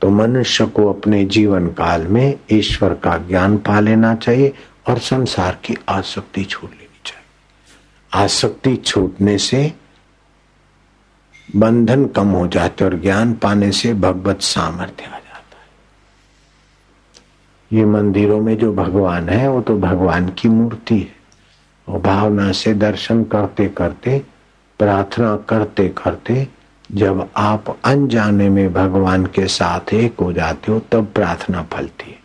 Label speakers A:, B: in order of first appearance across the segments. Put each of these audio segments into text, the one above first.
A: तो मनुष्य को अपने जीवन काल में ईश्वर का ज्ञान पा लेना चाहिए और संसार की आसक्ति छोड़ लेनी चाहिए। आसक्ति छूटने से बंधन कम हो जाते और ज्ञान पाने से भगवत सामर्थ्य आ जाता है। ये मंदिरों में जो भगवान है, वो तो भगवान की मूर्ति है। और भावना से दर्शन करते करते प्रार्थना करते करते जब आप अनजाने में भगवान के साथ एक हो जाते हो, तब प्रार्थना फलती है।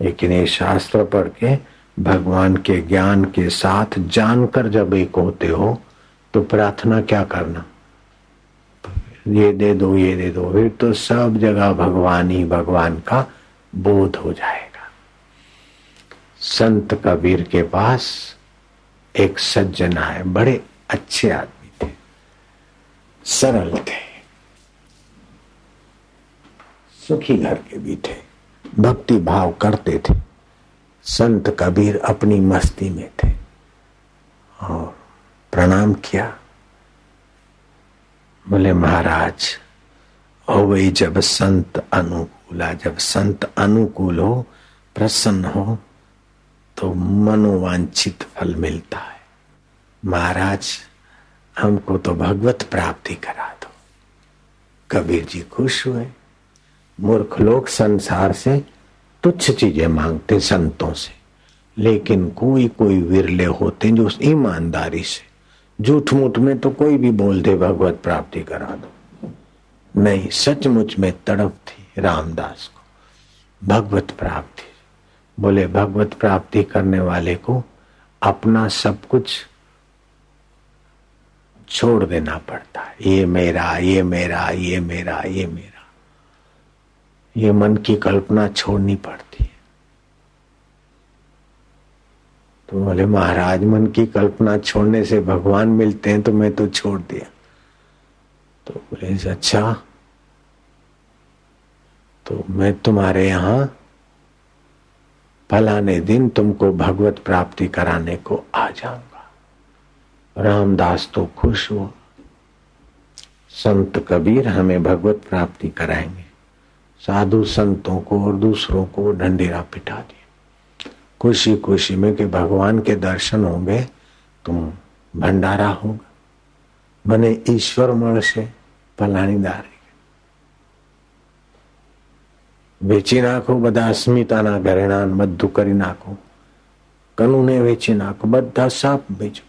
A: लेकिन ये शास्त्र पढ़ के भगवान के ज्ञान के साथ जानकर जब एक होते हो तो प्रार्थना क्या करना? ये दे दो, ये दे दो, फिर तो सब जगह भगवान ही भगवान का बोध हो जाएगा। संत कबीर के पास एक सज्जन आए, बड़े अच्छे आदमी थे, सरल थे। सुखी घर के भी थे। भक्ति भाव करते थे। संत कबीर अपनी मस्ती में थे। और प्रणाम किया। बोले, महाराज वही जब संत अनुकूला जब संत अनुकूल हो, प्रसन्न हो तो मनोवांछित फल मिलता है। महाराज, हमको तो भगवत प्राप्ति करा दो। कबीर जी खुश हुए। मूर्ख लोग संसार से तुच्छ चीज़ें मांगते संतों से। लेकिन कोई कोई विरले होते जो ईमानदारी से। झूठ मूठ में तो कोई भी बोल दे, भगवत प्राप्ति करा दो। नहीं, सचमुच में तड़प थी रामदास को। भगवत प्राप्ति। बोले, भगवत प्राप्ति करने वाले को अपना सब कुछ छोड़ देना पड़ता है। ये मेरा ये मेरा ये मेरा ये मेरा। ये मन की कल्पना छोड़नी पड़ती है। तो बोले, महाराज, मन की कल्पना छोड़ने से भगवान मिलते हैं तो मैं तो छोड़ दिया। तो बोले अच्छा तो मैं तुम्हारे यहाँ फलाने दिन तुमको भगवत प्राप्ति कराने को आ जाऊँगा। रामदास तो खुश हुआ। संत कबीर हमें भगवत प्राप्ति कराएँगे। साधु संतों को और दूसरों को ढंडेरा पिटा दिया खुशी खुशी में कि भगवान के दर्शन होंगे तुम भंडारा होगा મને ઈશ્વર મળશે ફલાણી દારી વેચી નાખો બધા અસ્મિતાના ઘરેણા બધું કરી નાખો કનુને વેચી નાખો બધા સાપ બેચો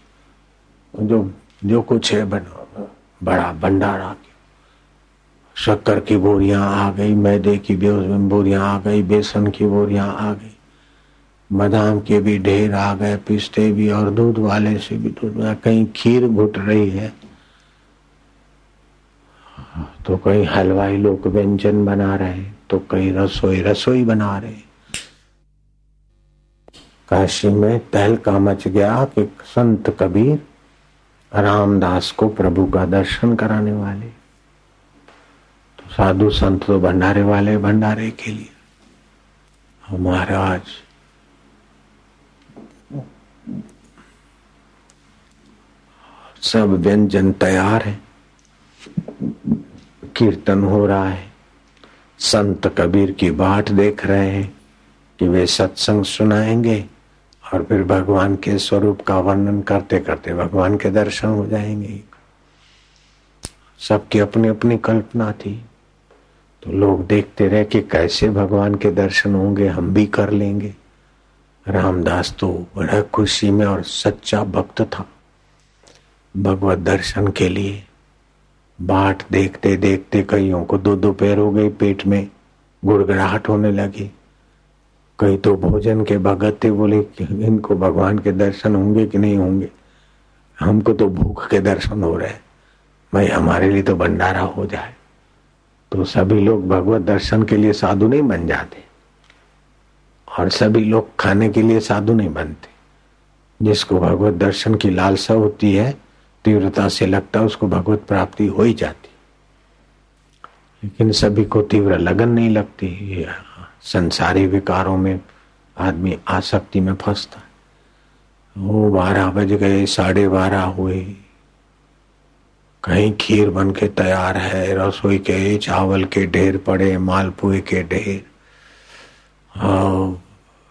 A: जो जो कुछ है बड़ा भंडारा शक्कर की बोरियाँ आ गई, मैदे की बोरियाँ आ गई, बेसन की बोरियाँ आ गई। बादाम के भी ढेर आ गए, पिस्ते भी और दूध वाले से भी दूध कहीं खीर घुट रही है। तो कहीं हलवाई लोग व्यंजन बना रहे तो कई रसोई रसोई बना रहे। काशी में तहलका मच गया कि संत कबीर रामदास को प्रभु का दर्शन कराने वाले। साधु संत तो भंडारे वाले भंडारे के लिए। महाराज, सब व्यंजन तैयार है। कीर्तन हो रहा है। संत कबीर की बाट देख रहे हैं कि वे सत्संग सुनाएँगे और फिर भगवान के स्वरूप का वर्णन करते करते भगवान के दर्शन हो जाएँगे। सबकी अपनी अपनी कल्पना थी। तो लोग देखते रहे कि कैसे भगवान के दर्शन होंगे, हम भी कर लेंगे। रामदास तो बड़ा खुशी में और सच्चा भक्त था। भगवत दर्शन के लिए बाट देखते देखते कईयों को दो दो पैर हो गई पेट में, गुड़गड़ाहट होने लगी। कई तो भोजन के भगत थे, बोले कि इनको भगवान के दर्शन होंगे कि नहीं होंगे? हमको तो भूख के दर्शन हो रहे भाई हमारे लिए तो भंडारा हो जाए। तो सभी लोग भगवत दर्शन के लिए साधु नहीं बन जाते। और सभी लोग खाने के लिए साधु नहीं बनते। जिसको भगवत दर्शन की लालसा होती है, तीव्रता से लगता उसको भगवत प्राप्ति हो ही जाती। लेकिन सभी को तीव्र लगन नहीं लगती। संसारी विकारों में आदमी आसक्ति में फंसता। वो बारह बज गए, साढ़े बारह हुए। कहीं खीर बन के तैयार है, रसोई के, चावल के ढेर पड़े, मालपुए के ढेर।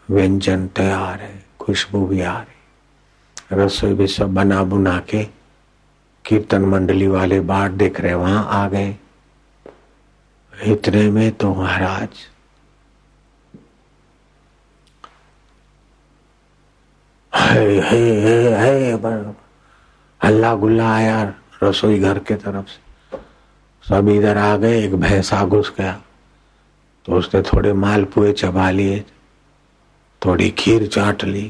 A: व्यंजन तैयार है, खुशबू भी आ रही। रसोई भी सब बना बुना के कीर्तन मंडली वाले बाट देख रहे वहाँ आ गए। इतने में तो महाराज, है है है है हल्ला गुल्ला आया रसोई घर के तरफ़ से। सब इधर आ गए, एक भैंसा घुस गया। तो उसने थोड़े मालपुए चबा लिए, थोड़ी खीर चाट ली,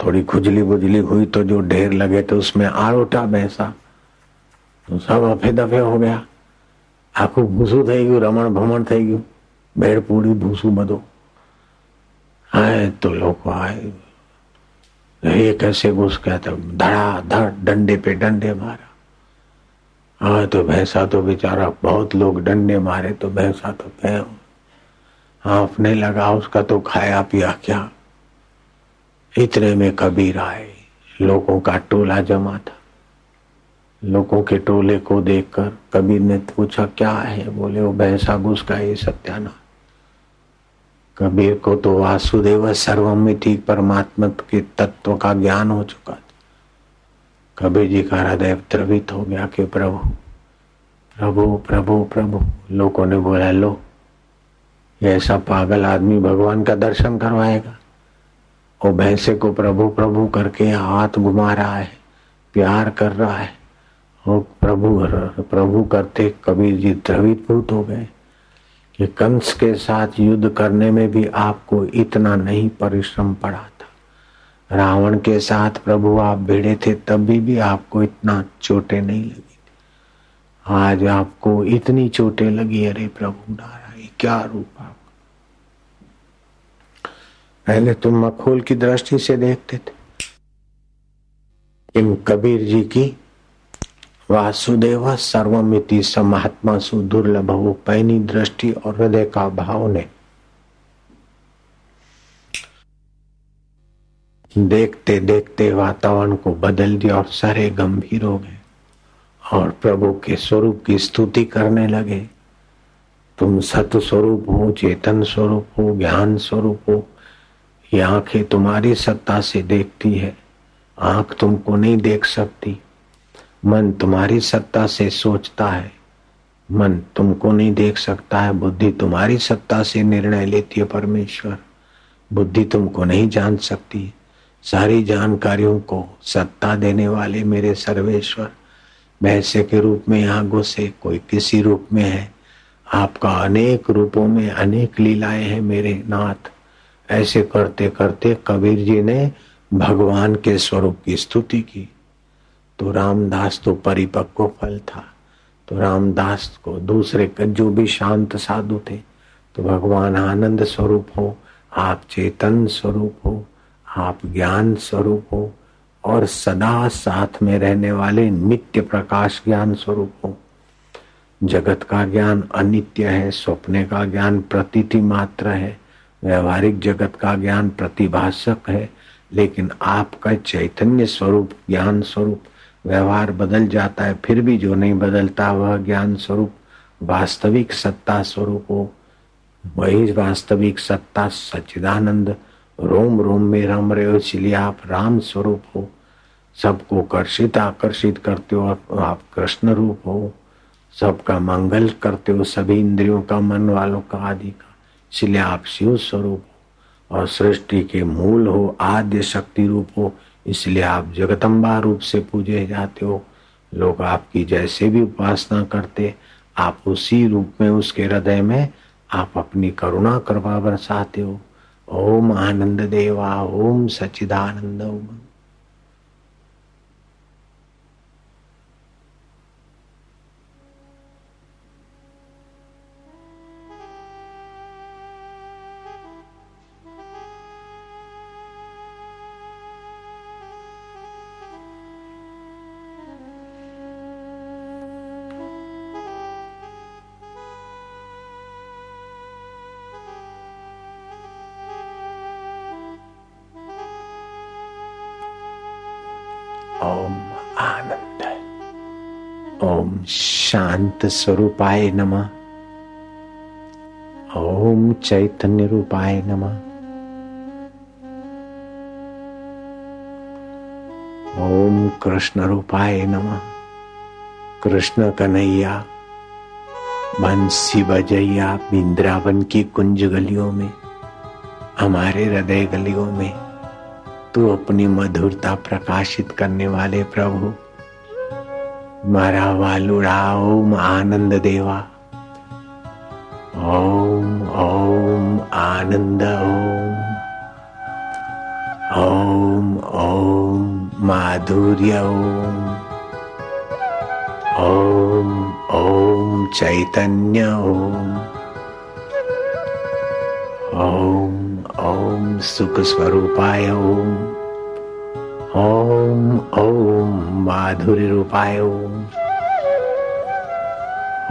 A: थोड़ी खुजली बुजली हुई तो जो ढेर लगे तो उसमें आरोटा भैंसा। तो सब अफे दफे हो गया। आखू भूसू થઈ ગયું रमण भ्रमण થઈ ગયું भेड़ पूरी भूसू बदो आए तो लोग आए। ये कैसे घुस गया था? धड़ा, धड़, डंडे पे डंडे मारा। हाँ तो भैंसा तो बेचारा, बहुत लोग डंडे मारे तो भैंसा तो भय हाँफने लगा, उसका तो खाया पिया क्या? इतने में कबीर आए। लोगों का टोला जमा था। लोगों के टोले को देखकर कबीर ने पूछा, क्या है? बोले, वो भैंसा घुस का ये सत्याना कबीर को तो वासुदेव सर्वमिति परमात्मा के तत्व का ज्ञान हो चुका था। कबीर जी का हृदय द्रवित हो गया कि प्रभु प्रभु प्रभु प्रभु। लोगों ने बोला, लो, ये ऐसा पागल आदमी भगवान का दर्शन करवाएगा। वो भैंसे को प्रभु प्रभु करके हाथ घुमा रहा है, प्यार कर रहा है। और प्रभु प्रभु करते कबीर जी द्रवित भूत हो गए। कि कंस के साथ युद्ध करने में भी आपको इतना नहीं परिश्रम पड़ा था। रावण के साथ प्रभु आप भिड़े थे, तभी भी आपको इतना चोटें नहीं लगी थी। आज आपको इतनी चोटें लगी, अरे प्रभु नारायण, क्या रूप आप। पहले तुम मखोल की दृष्टि से देखते थे। कबीर जी की वासुदेव सर्वमिति महात्मा सुदुर्लभ वो पैनी दृष्टि और हृदय का भाव ने। देखते देखते वातावरण को बदल दिया और सारे गंभीर हो गए और प्रभु के स्वरूप की स्तुति करने लगे। तुम सत स्वरूप हो, चेतन स्वरूप हो, ज्ञान स्वरूप हो, ये आँखें तुम्हारी सत्ता से देखती है, आँख तुमको नहीं देख सकती। मन तुम्हारी सत्ता से सोचता है। मन तुमको नहीं देख सकता है। बुद्धि तुम्हारी सत्ता से निर्णय लेती है परमेश्वर। बुद्धि तुमको नहीं जान सकती। सारी जानकारियों को सत्ता देने वाले मेरे सर्वेश्वर, भैंसे के रूप में यहाँ घुसे कोई किसी रूप में है। आपका अनेक रूपों में अनेक लीलाएँ हैं मेरे नाथ। ऐसे करते करते कबीर जी ने भगवान के स्वरूप की स्तुति की। तो रामदास तो परिपक्व फल था। तो रामदास को दूसरे जो भी शांत साधु थे। तो भगवान आनंद स्वरूप हो, आप चेतन स्वरूप हो, आप ज्ञान स्वरूप हो, और सदा साथ में रहने वाले नित्य प्रकाश ज्ञान स्वरूप हो। जगत का ज्ञान अनित्य है, स्वप्ने का ज्ञान प्रतीति मात्र है, व्यवहारिक जगत का ज्ञान प्रतिभाषक है, लेकिन आपका चैतन्य स्वरूप, ज्ञान स्वरूप व्यवहार बदल जाता है, फिर भी जो नहीं बदलता वह ज्ञान स्वरूप, वास्तविक सत्ता स्वरूप हो। वही वास्तविक सत्ता सच्चिदानंद, रोम रोम में रम रहे हो इसलिए आप राम स्वरूप हो। सबको कर्षित आकर्षित करते हो आप कृष्ण रूप हो। सबका मंगल करते हो, सभी इंद्रियों का, मन वालों का, आदि का। इसलिए आप शिव स्वरूप हो। और सृष्टि के मूल हो, आद्य शक्ति रूप हो इसलिए आप जगतम्बा रूप से पूजे जाते हो। लोग आपकी जैसे भी उपासना करते, आप उसी रूप में उसके हृदय में आप अपनी करुणा करवा बरसाते हो। ओम आनंद देवा, ओम सचिदानंद ओम। शांत स्वरूपाय नमः। ओम चैतन्य रूपाय नमः। ओम कृष्ण रूपाय नमः। कृष्ण कन्हैया, बंसी बजैया बिंद्रावन की कुंज गलियों में, हमारे हृदय गलियों में, तू अपनी मधुरता प्रकाशित करने वाले प्रभु મારા વાલુડા ઓમ આનંદ દેવા ઓમ ઓમ આનંદ ઓમ ઓમ ઓમ માધુર્ય ઓમ ઓમ ઓમ ચૈતન્ય ઓમ ઓમ ઓમ સુખ સ્વરૂપાય ઓમ ओम ओम माधुरी रूपाय ओम।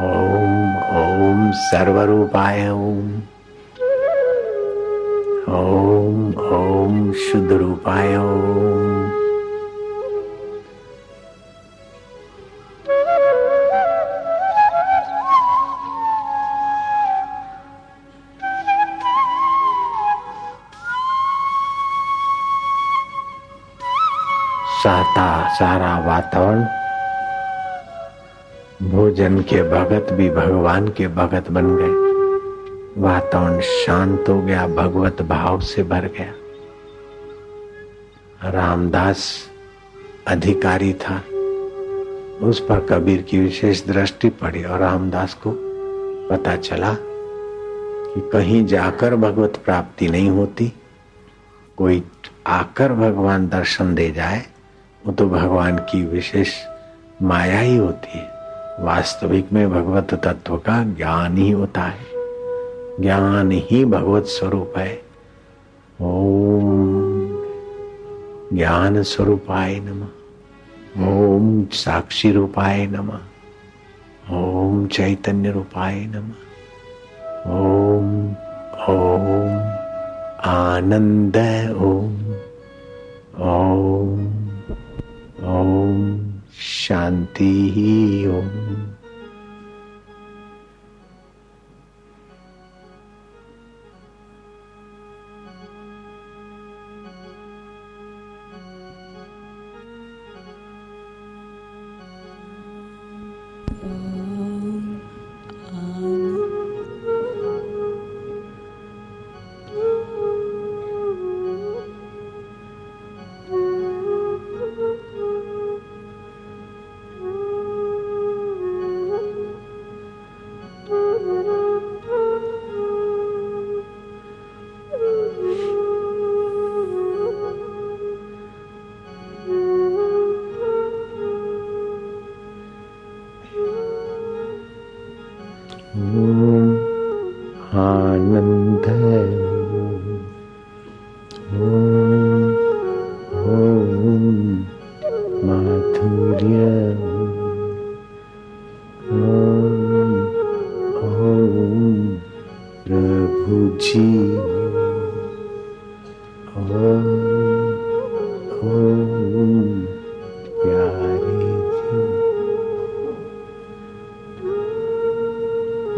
A: ओम ओम सर्वरूपाय ओम। ओम ओम शुद्ध रूपाय ओम। सारा वातावरण भोजन के भगत भी भगवान के भगत बन गए। वातावरण शांत हो गया, भगवत भाव से भर गया। रामदास अधिकारी था। उस पर कबीर की विशेष दृष्टि पड़ी और रामदास को पता चला कि कहीं जाकर भगवत प्राप्ति नहीं होती, कोई आकर भगवान दर्शन दे जाए वो तो भगवान की विशेष माया ही होती है। वास्तविक में भगवत तत्व का ज्ञान ही होता है। ज्ञान ही भगवत स्वरूप है। ओम ज्ञान स्वरूपाय नमः। ओम साक्षी रूपाय नमः। ओम चैतन्य रूपाय नमः। ओम ओम आनंद, ओम ओम ओम शांति ही ओम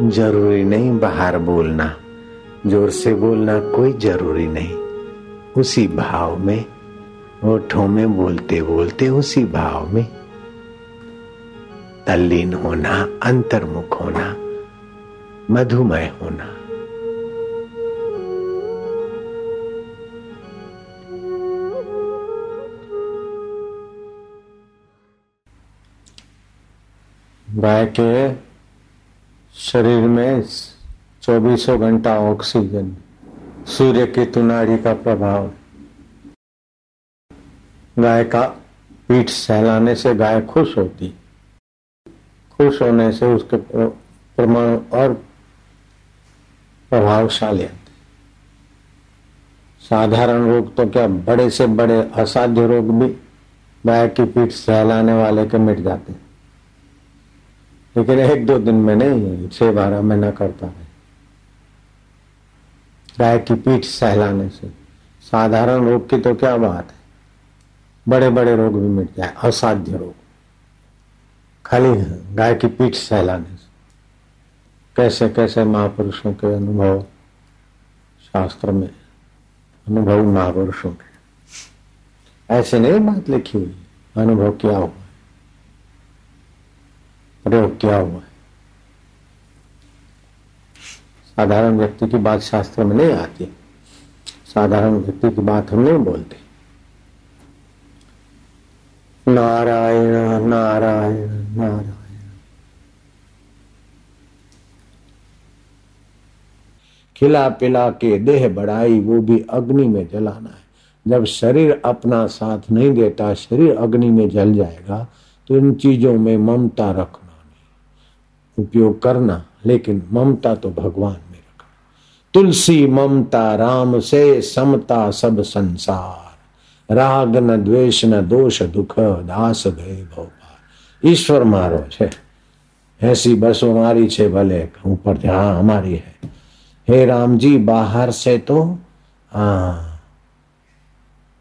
A: ज़रूरी नहीं बाहर बोलना। ज़ोर से बोलना कोई ज़रूरी नहीं। उसी भाव में ओठों में बोलते बोलते उसी भाव में। तल्लीन होना, अंतर्मुख होना मधुमय होना। गाय के शरीर में चौबीसों घंटा ऑक्सीजन सूर्य की तुनाड़ी का प्रभाव। गाय का पीठ सहलाने से गाय खुश होती। खुश होने से उसके प्रमाण और प्रभावशाली आते साधारण रोग तो क्या बड़े से बड़े असाध्य रोग भी गाय की पीठ सहलाने वाले के मिट जाते हैं। लेकिन एक दो दिन में नहीं छह बारह महीना करता है गाय की पीठ सहलाने से। साधारण रोग की तो क्या बात है? बड़े बड़े रोग भी मिट जाए, असाध्य रोग। खाली गाय की पीठ सहलाने से। कैसे कैसे महापुरुषों के अनुभव शास्त्र में अनुभव महापुरुषों के? ऐसे नहीं बात लिखी हुई, अनुभव क्या हुआ प्रयोग क्या हुआ? साधारण व्यक्ति की बात शास्त्र में नहीं आती। साधारण व्यक्ति की बात हम नहीं बोलते। नारायण नारायण नारायण। खिला पिला के देह बढ़ाई, वो भी अग्नि में जलाना है। जब शरीर अपना साथ नहीं देता, शरीर अग्नि में जल जाएगा तो इन चीज़ों में ममता रखना। उपयोग करना, लेकिन ममता तो भगवान में रखना। तुलसी, ममता, राम से समता सब संसार। राग न द्वेष न दोष दुख, दास गए भोपाल ईश्वर मारो छे ऐसी बस हमारी छे भले, ऊपर हाँ हमारी है। हे राम जी, बाहर से तो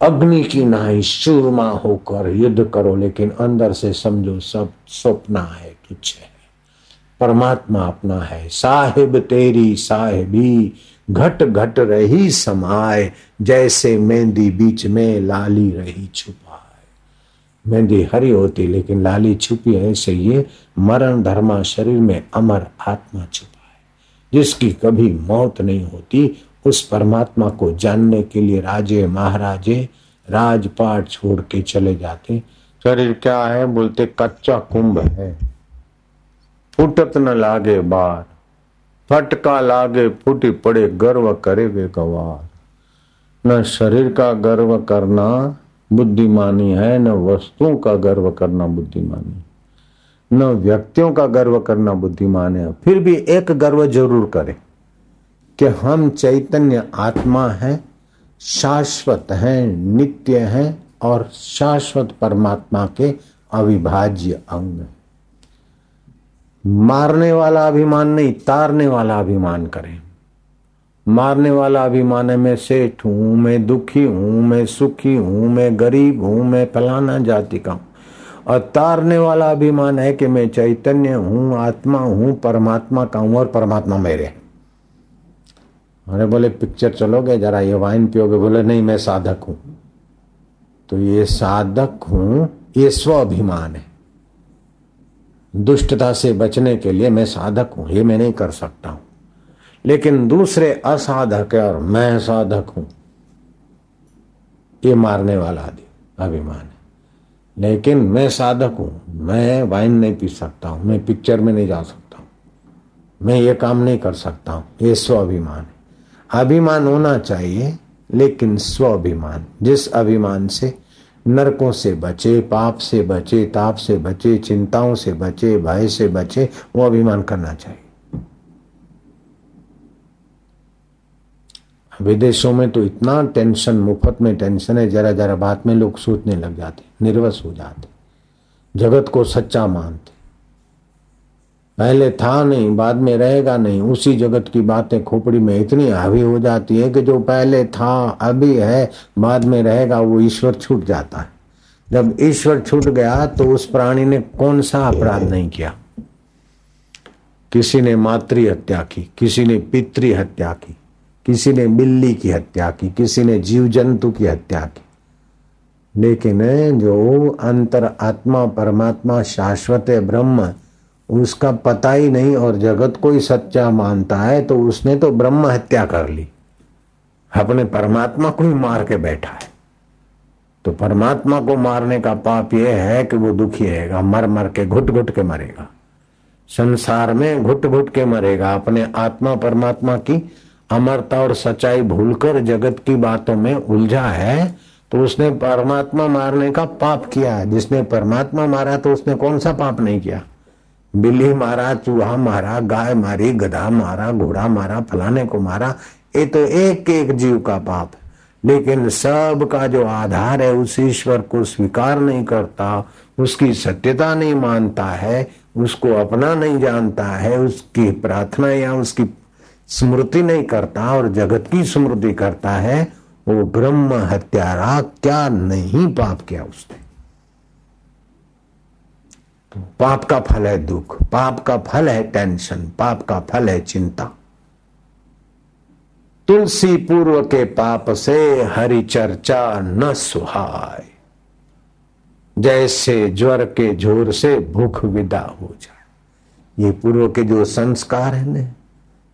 A: अग्नि की नाई चूरमा होकर युद्ध करो, लेकिन अंदर से समझो सब स्वप्न है तुच्छ है। परमात्मा अपना है। साहिब तेरी साहिबी, घट घट रही समाए, जैसे मेहंदी बीच में लाली रही छुपाए। मेहंदी हरी होती, लेकिन लाली छुपी ऐसे ये मरण धर्मा शरीर में अमर आत्मा छुपा जिसकी कभी मौत नहीं होती, उस परमात्मा को जानने के लिए राजे महाराजे राजपाट छोड़ के चले जाते। शरीर क्या है? बोलते, कच्चा कुंभ है। फुटत न लागे बार। फटका लागे फूटी पड़े गर्व करे वे गवार। न शरीर का गर्व करना बुद्धिमानी है, न वस्तुओं का गर्व करना बुद्धिमानी। न व्यक्तियों का गर्व करना बुद्धिमान है। फिर भी एक गर्व ज़रूर करें कि हम चैतन्य आत्मा है, शाश्वत हैं, नित्य हैं और शाश्वत परमात्मा के अविभाज्य अंग मारने वाला अभिमान नहीं, तारने वाला अभिमान करें। मारने वाला अभिमान है, मैं सेठ हूँ, मैं दुखी हूँ, मैं सुखी हूँ, मैं गरीब हूँ, मैं फलाना जाति का हूँ। और तारने वाला अभिमान है कि मैं चैतन्य हूँ, आत्मा हूँ, परमात्मा का हूँ और परमात्मा मेरे अरे बोले, पिक्चर चलोगे? जरा ये वाइन पियोगे? बोले, नहीं, मैं साधक हूँ। तो ये साधक हूँ, ये स्वाभिमान है। दुष्टता से बचने के लिए मैं साधक हूँ, ये मैं नहीं कर सकता हूँ। लेकिन दूसरे असाधक है और मैं साधक हूँ। ये मारने वाला आदि, अभिमान है। लेकिन मैं साधक हूँ, मैं वाइन नहीं पी सकता हूँ, मैं पिक्चर में नहीं जा सकता हूँ। मैं ये काम नहीं कर सकता हूँ, ये स्वाभिमान है। अभिमान होना चाहिए, लेकिन स्वाभिमान जिस अभिमान से नरकों से बचे, पाप से बचे, ताप से बचे, चिंताओं से बचे, भय से बचे, वो अभिमान करना चाहिए। विदेशों में तो इतना टेंशन, मुफ़्त में टेंशन है जरा जरा बात में लोग सोचने लग जाते, निर्वस हो जाते। जगत को सच्चा मानते। पहले था नहीं, बाद में रहेगा नहीं। उसी जगत की बातें खोपड़ी में इतनी हावी हो जाती है कि जो पहले था, अभी है, बाद में रहेगा, वो ईश्वर छूट जाता है। जब ईश्वर छूट गया तो उस प्राणी ने कौन सा अपराध नहीं किया? किसी ने मातृ हत्या की, किसी ने पितृ हत्या की, किसी ने बिल्ली की हत्या की, किसी ने जीव जंतु की हत्या की। लेकिन जो अंतर आत्मा, परमात्मा, शाश्वत ब्रह्म उसका पता ही नहीं और जगत को ही सच्चा मानता है तो उसने तो ब्रह्म हत्या कर ली। अपने परमात्मा को ही मार के बैठा है। तो परमात्मा को मारने का पाप यह है कि वो दुखी रहेगा, मर मर के घुट घुट के मरेगा। संसार में घुट घुट के मरेगा। अपने आत्मा परमात्मा की अमरता और सच्चाई भूलकर जगत की बातों में उलझा है तो उसने परमात्मा मारने का पाप किया जिसने परमात्मा मारा तो उसने कौन सा पाप नहीं किया? बिल्ली मारा, चूहा मारा, गाय मारी, गधा मारा, घोड़ा मारा, फलाने को मारा, ये तो एक एक जीव का पाप है। लेकिन सब का जो आधार है, उस ईश्वर को स्वीकार नहीं करता, उसकी सत्यता नहीं मानता है, उसको अपना नहीं जानता है, उसकी प्रार्थना या उसकी स्मृति नहीं करता और जगत की स्मृति करता है, वो ब्रह्म हत्यारा क्या नहीं पाप किया उसने। पाप का फल है दुख, पाप का फल है टेंशन पाप का फल है चिंता। तुलसी पूर्व के पाप से हरि चर्चा न सुहाय। जैसे ज्वर के ज़ोर से भूख विदा हो जाए। ये पूर्व के जो संस्कार है ना,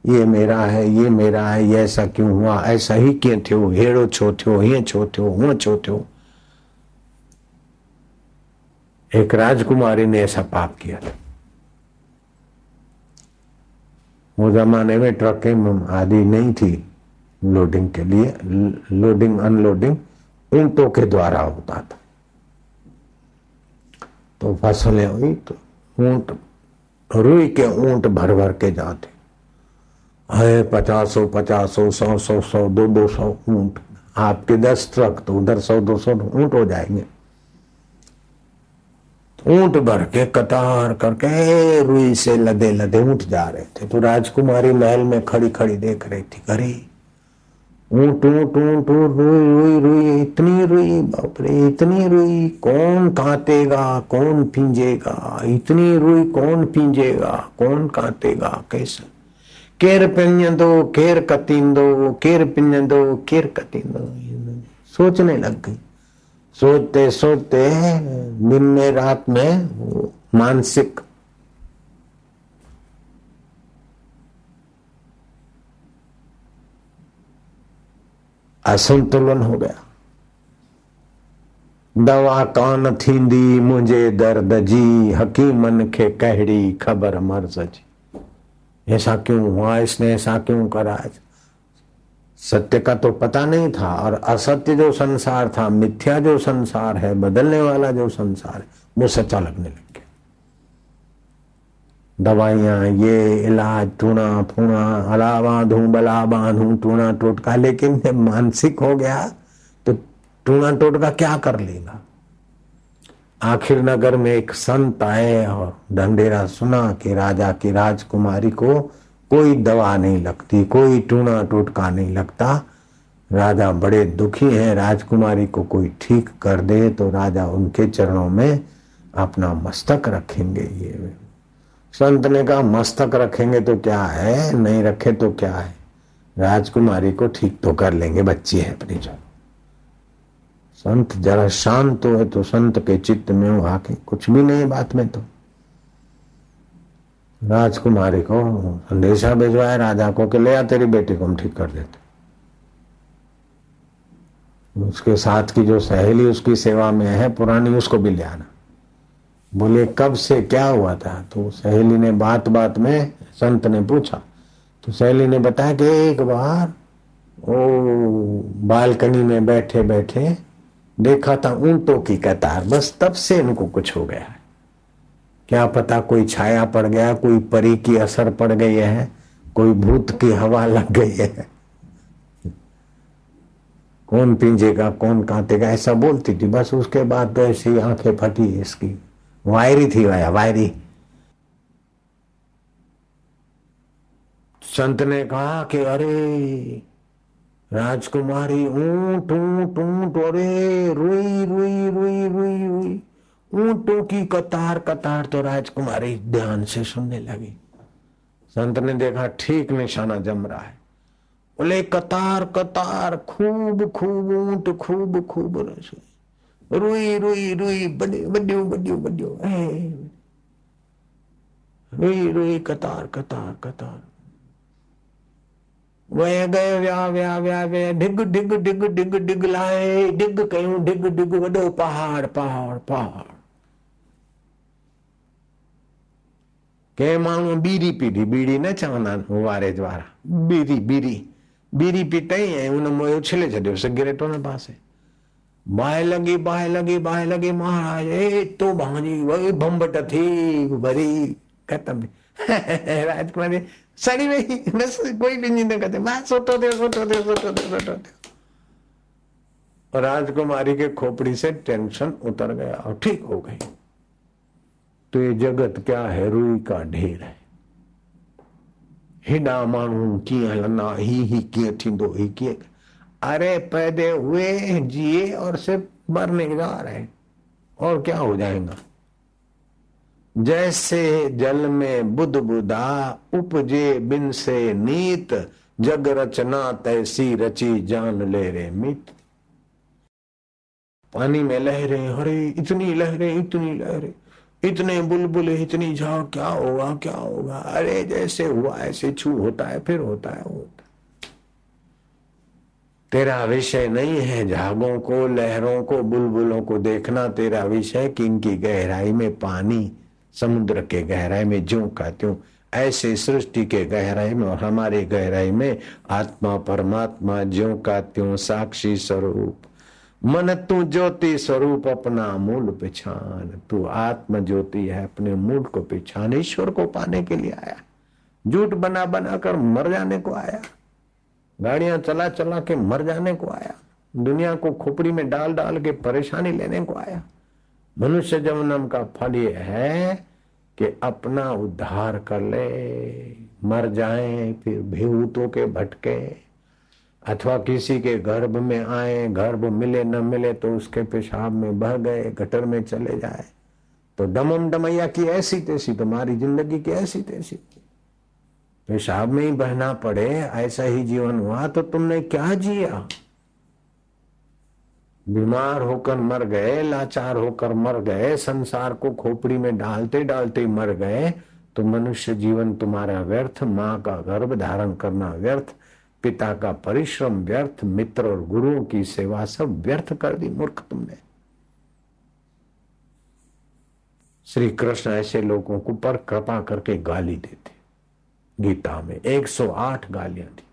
A: ये मेरा है, ये मेरा है, ये ऐसा क्यों हुआ, ऐसा ही क्यों थो हेड़ो छो थो हीअं छो थो हूअं छो थो एक राजकुमारी ने ऐसा पाप किया था। वो जमाने में ट्रकें आदि नहीं थी लोडिंग के लिए लोडिंग अनलोडिंग ऊंटों के द्वारा होता था। तो फ़सलें हुई तो ऊँट, रुई के ऊँट भर भर के जाते। है पचासो पचासो, सौ सौ सौ, दो दो सौ ऊँट। आपके दस ट्रक तो उधर सौ, दो सौ ऊँट हो जाएँगे। ऊँट भर के कतार करके रुई से लदे लदे ऊँट जा रहे थे। तो राजकुमारी महल में खड़ी खड़ी देख रही थी, अरे, ऊँट ऊँट ऊँट रुई रुई रुई, इतनी रुई, बाप रे, इतनी रुई, कौन काटेगा कौन पींजेगा, इतनी रुई कौन पींजेगा, कौन काटेगा कैसे? केर पिंजंदो, केर कतींदो, केर पिंजंदो, केर कतींदो। सोचने लग गई। सोचते सोते दिन में रात में मानसिक असंतुलन हो गया। दवा कान थींदी, मुझे दर्द जी, हकीमन के कहड़ी खबर मर्ज जी ऐसा क्यों हुआ? इसने ऐसा क्यों करा? सत्य का तो पता नहीं था और असत्य जो संसार था, मिथ्या जो संसार है, बदलने वाला जो संसार है, वो सच्चा लगने लग गया। दवाइयाँ, ये इलाज टूना फूना अला बांधू बला बांधू टूना टोटका, लेकिन जब मानसिक हो गया तो टूणा टोटका क्या कर लेगा? आखिर नगर में एक संत आए और ढंडेरा सुना कि राजा की राजकुमारी को कोई दवा नहीं लगती, कोई टूना टूटका नहीं लगता। राजा बड़े दुखी हैं, राजकुमारी को कोई ठीक कर दे तो राजा उनके चरणों में अपना मस्तक रखेंगे ये। संत ने कहा, मस्तक रखेंगे तो क्या है, नहीं रखे तो क्या है? राजकुमारी को ठीक तो कर लेंगे, बच्ची है अपनी जो संत जरा शांत हो तो संत के चित्त में वो आके कुछ भी नहीं बात में तो। राजकुमारी को संदेशा भिजवाया, राजा को कि ले आ, तेरी बेटी को हम ठीक कर देते। उसके साथ की जो सहेली उसकी सेवा में है, पुरानी, उसको भी ले आना। बोले, कब से क्या हुआ था? तो सहेली ने बात बात में संत ने पूछा। तो सहेली ने बताया कि एक बार ओ बालकनी में बैठे बैठे देखा था ऊंटों की कतार, बस तब से इनको कुछ हो गया। क्या पता कोई छाया पड़ गया, कोई परी की असर पड़ गई है, कोई भूत की हवा लग गई है। कौन पिंजेगा, कौन काटेगा, ऐसा बोलती थी, बस उसके बाद तो ऐसी आँखें फटी इसकी। वायरी थी वाया वायरी। संत ने कहा कि अरे, राजकुमारी ऊँट ऊँट ऊँट, अरे, रुई रुई रुई रुई रुई। ऊंटों की कतार कतार तो राजकुमारी ध्यान से सुनने लगी। संत ने देखा ठीक निशाना जम रहा है। बोले, कतार कतार, खूब खूब ऊँट, खूब खूब रुई रुई रुई बड्यो बड्यो बड्यो रुई रुई, कतार कतार कतार। वह गए, व्या व्या व्या व्या, डिग डिग डिग डिग डिग लाए। डिग कयूं, डिग डिग वॾो पहाड़ पहाड़ पहाड़। के माण्हू बीड़ी पीढ़ी बीड़ी न चवंदा आहिनि द्वारा बीड़ी बीड़ी बीड़ी पीटई ऐं हुन मुंहुं उछले छॾियो सिगरेट हुन पासे बाहि लॻी बाहि लॻी बाहि लॻी महाराज एतो भाजी वरी बंबट थी वरी ख़तम राजकुमारी सड़ी वई बसि कोई ॾिनी न कंदे माँ सुठो थियो सुठो थियो सुठो थियो सुठो थियो राजकुमारी के खोपड़ी से टेंशन उतर गया और ठीक हो गई तो ये जगत क्या है? रुई का ढेर है। हेॾा माण्हू कीअं हलंदा ही ही कीअं थींदो ही कीअं अरे पैदे हुए जिए और सिर्फ़ मरने जा रहे और क्या हो जाएगा? जैसे जल में बुध बुदा, उपजे बिन से नीत, जग रचना तैसी रची जान ले रे मित। पानी में लहरें हरे इतनी लहरें इतनी लहरें। इतने बुलबुल, इतनी झाग, क्या होगा क्या होगा? अरे, जैसे हुआ, ऐसे छू होता है, फिर होता है, होता तेरा विषय नहीं है झागों को, लहरों को, बुलबुलों को देखना। तेरा विषय कि इनकी गहराई में पानी, समुद्र के गहराई में ज्यो का त्यों। ऐसे सृष्टि के गहराई में और हमारे गहराई में आत्मा, परमात्मा ज्यो का त्यों साक्षी स्वरूप। मन तू ज्योति स्वरूप अपना मूल पिछान तू आत्म ज्योति है अपने मूल को पिछान ईश्वर को पाने के लिए आया। झूठ बना बना कर मर जाने को आया। गाड़ियाँ चला चला के मर जाने को आया। दुनिया को खोपड़ी में डाल डाल के परेशानी लेने को आया। मनुष्य जमनम का फल ये है कि अपना उद्धार कर ले। मर जाए फिर भूतों के भटके। अथवा किसी के गर्भ में आए, गर्भ मिले, न मिले तो उसके पेशाब में बह गए, गटर में चले जाए। तो डमम डमैया की ऐसी तैसी, तुम्हारी ज़िंदगी की ऐसी तैसी। पेशाब में ही बहना पड़े, ऐसा ही जीवन हुआ तो तुमने क्या जिया? बीमार होकर मर गए, लाचार होकर मर गए, संसार को खोपड़ी में डालते डालते मर गए तो मनुष्य जीवन तुम्हारा व्यर्थ, माँ का गर्भ धारण करना व्यर्थ पिता का परिश्रम व्यर्थ, मित्र और गुरुओं की सेवा सब व्यर्थ कर दी, मूर्ख तुमने। श्री कृष्ण ऐसे लोगों को पर कृपा करके गाली देते। गीता में 108 गालियाँ दी।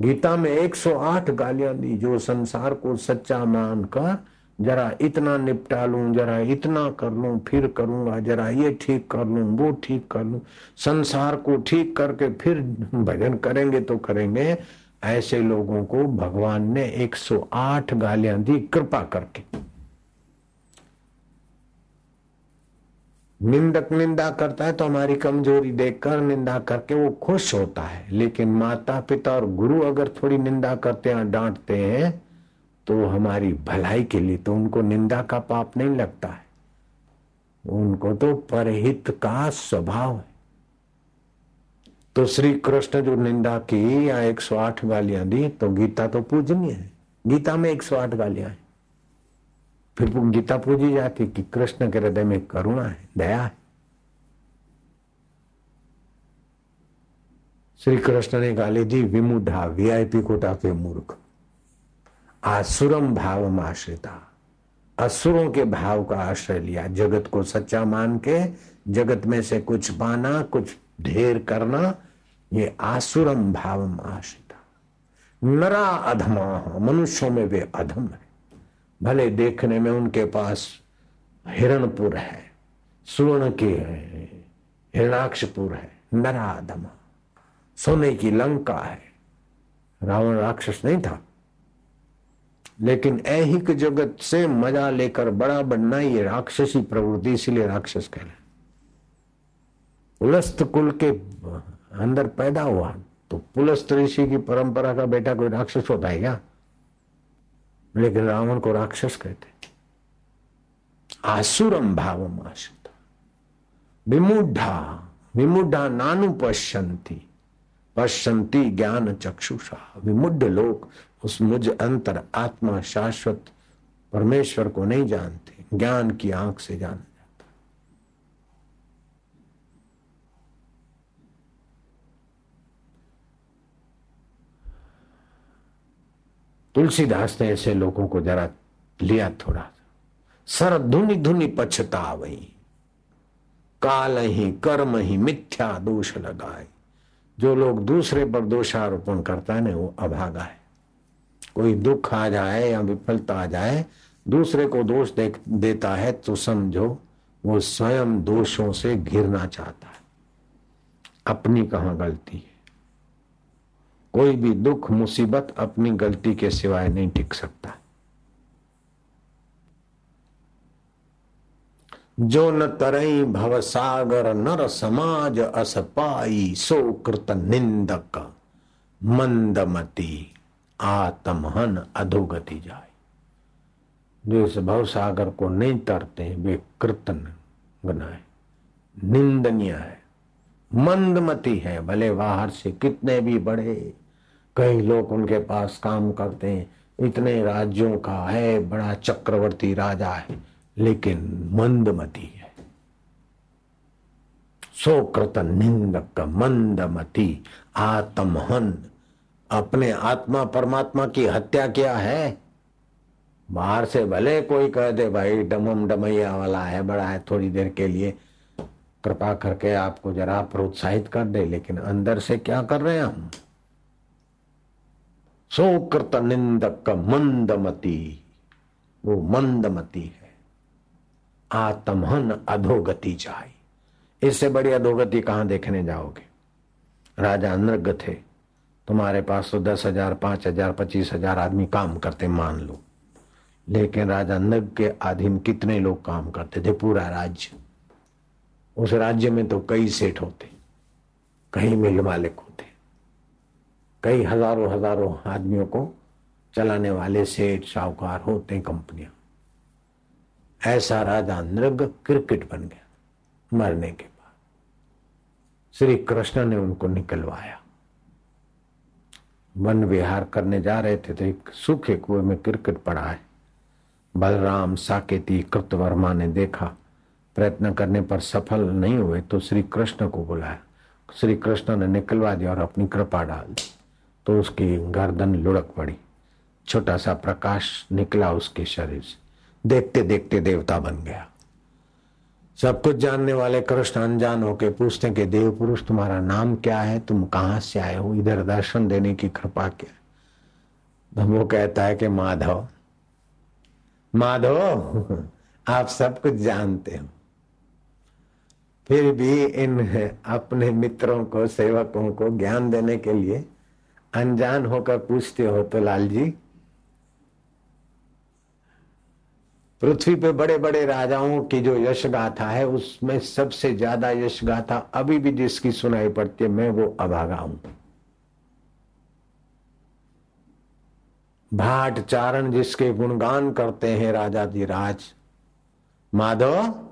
A: गीता में 108 गालियाँ दी जो संसार को सच्चा मानकर जरा इतना निपटा लू, जरा इतना कर लू, फिर करूँगा, जरा ये ठीक कर लू, वो ठीक कर लू, संसार को ठीक करके फिर भजन करेंगे तो करेंगे। ऐसे लोगों को भगवान ने 108 गालियाँ दी कृपा करके। निंदक निंदा करता है तो हमारी कमज़ोरी देखकर निंदा करके वो खुश होता है, लेकिन माता पिता और गुरु अगर थोड़ी निंदा करते हैं, डांटते हैं तो हमारी भलाई के लिए तो उनको निंदा का पाप नहीं लगता है। उनको तो परहित का स्वभाव है। तो श्री कृष्ण जो निंदा की या 108 गालियाँ दी तो गीता तो पूजनीय है। गीता में 108 गालियाँ हैं। फिर गीता पूजी जाती कि कृष्ण के हृदय में करुणा है, दया है। श्री कृष्ण ने गाली दी, विमुढ़ा वीआईपी कोटा के मूर्ख। आसुरम भाव आश्रिता। असुरों के भाव का आश्रय लिया। जगत को सच्चा मान के जगत में से कुछ पाना, कुछ ढेर करना, ये आसुरम भाव आश्रिता। नरा अधमा मनुष्यों में वे अधम है। भले देखने में उनके पास हिरणपुर है, सुवर्ण के है, हिरणाक्षपुर है, नरा अधमा सोने की लंका है। रावण राक्षस नहीं था? लेकिन ऐहिक जगत से मज़ा लेकर बड़ा बनना ये राक्षसी प्रवृत्ति, इसीलिए राक्षस कहला। पुलस्त कुल के अंदर पैदा हुआ तो पुलस्त ऋषि की परंपरा का बेटा कोई राक्षस होता है क्या? लेकिन रावण को राक्षस कहते आसुरम भाव आश्रित। विमुढ़ा विमुढ़ा नानु पश्यंती। पश्यंती ज्ञान चक्षुषा। विमुढ़ लोग उस मुझ अंतर आत्मा शाश्वत परमेश्वर को नहीं जानते, ज्ञान की आँख से जाना जाता। तुलसीदास ने ऐसे लोगों को जरा लिया थोड़ा सर धुनि धुनि पछता वही, काल ही कर्म ही मिथ्या दोष लगाए। जो लोग दूसरे पर दोषारोपण करता है ना, वो अभागा है। कोई दुख आ जाए या विफलता आ जाए दूसरे को दोष दे, देता है तो समझो वो स्वयं दोषों से घिरना चाहता है। अपनी कहा गलती है? कोई भी दुख मुसीबत अपनी गलती के सिवाय नहीं टिक सकता। जो न तरई भव सागर नर समाज अस पाई सो कृत निंदक मंदमती। आत्महन अधोगति जाए। जो इस भव सागर को नहीं तरते, वे कृतन गुना है निंदनीय है, मंदमती है, भले बाहर से कितने भी बड़े कई लोग उनके पास काम करते हैं, इतने राज्यों का है, बड़ा चक्रवर्ती राजा है, लेकिन मंदमती है। सोकृत निंदक मंदमती, आत्महन अपने आत्मा परमात्मा की हत्या किया है? बाहर से भले कोई कह दे, भाई डमम डमैया वाला है, बड़ा है, थोड़ी देर के लिए कृपा करके आपको जरा प्रोत्साहित कर दे, लेकिन अंदर से क्या कर रहे हैं हम? सोकृत निंदक मंदमती, वो मंदमती है। आत्महन अधोगति चाहिए इससे बड़ी अधोगति कहाँ देखने जाओगे? राजा नृग थे। तुम्हारे पास तो दस हज़ार, पाँच हज़ार, पच्चीस हज़ार आदमी काम करते, मान लो। लेकिन राजा नग के अधीन कितने लोग काम करते थे? पूरा राज्य। उस राज्य में तो कई सेठ होते, कई मिल मालिक होते, कई हज़ारों हज़ारों आदमियों को चलाने वाले सेठ, साहूकार होते, कंपनियाँ। ऐसा राजा नृग क्रिकेट बन गया, मरने के बाद। श्री कृष्ण ने उनको निकलवाया। वन विहार करने जा रहे थे तो एक सूखे कुएँ में क्रिकेट पड़ा है। बलराम, साकेती, कृतवर्मा ने देखा, प्रयत्न करने पर सफल नहीं हुए तो श्री कृष्ण को बुलाया। श्री कृष्ण ने निकलवा दिया और अपनी कृपा डाल दी। तो उसकी गर्दन लुढ़क पड़ी। छोटा सा प्रकाश निकला उसके शरीर से। देखते देखते देवता बन गया। सब कुछ जानने वाले कृष्ण अनजान होके पूछते कि देव पुरुष तुम्हारा नाम क्या है? तुम कहाँ से आए हो? इधर दर्शन देने की कृपा क्या तो वो कहता है कि माधव माधव, आप सब कुछ जानते हो। फिर भी इन अपने मित्रों को, सेवकों को ज्ञान देने के लिए अनजान होकर पूछते हो तो लाल जी पृथ्वी पे बड़े बड़े राजाओं की जो यश गाथा है, उसमें सबसे ज़्यादा यश गाथा अभी भी जिसकी सुनाई पड़ती है, मैं वो अभागा हूँ। भाट चारण जिसके गुणगान करते हैं राजा जी राज। माधव?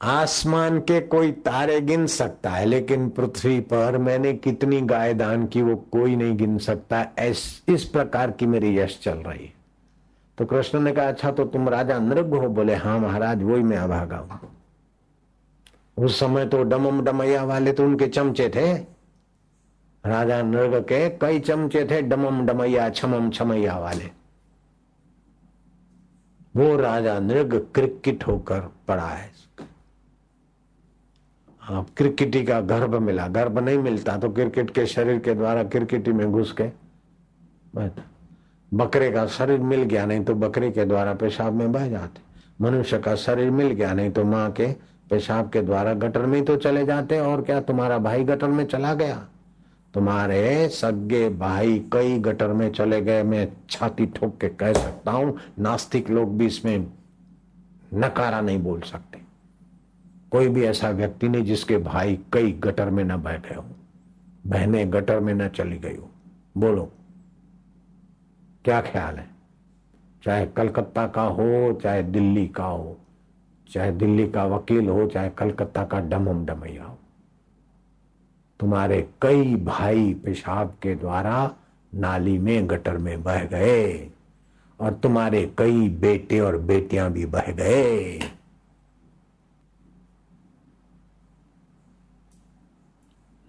A: आसमान के कोई तारे गिन सकता है, लेकिन पृथ्वी पर मैंने कितनी गाय दान की वो कोई नहीं गिन सकता। ऐस, इस प्रकार की मेरी यश चल रही है। तो कृष्ण ने कहा अच्छा तो तुम राजा नृग हो? बोले हाँ महाराज, वही मैं अभागा हूँ। उस समय तो डमम डमैया वाले तो उनके चमचे थे। राजा नृग के कई चमचे थे, डमम डमैया, छमम छमैया वाले। वो राजा नृग क्रिकेट होकर पड़ा है हाँ। क्रिकेटी का गर्भ मिला। गर्भ नहीं मिलता तो क्रिकेट के शरीर के द्वारा क्रिकेटी में घुस के बकरे का शरीर मिल गया नहीं तो बकरे के द्वारा पेशाब में बह जाते। मनुष्य का शरीर मिल गया नहीं तो माँ के पेशाब के द्वारा गटर में तो चले जाते, और क्या तुम्हारा भाई गटर में चला गया? तुम्हारे सगे भाई कई गटर में चले गए, मैं छाती ठोक के कह सकता हूँ, नास्तिक लोग भी इसमें नकारा नहीं बोल सकते। कोई भी ऐसा व्यक्ति नहीं जिसके भाई कई गटर में न बह गए हो। बहने गटर में न चली गई हो। बोलो, क्या ख्याल है? चाहे कलकत्ता का हो, चाहे दिल्ली का हो, चाहे दिल्ली का वकील हो, चाहे कलकत्ता का डमम डमैया हो। तुम्हारे कई भाई पेशाब के द्वारा नाली में गटर में बह गए और तुम्हारे कई बेटे और बेटियाँ भी बह गए।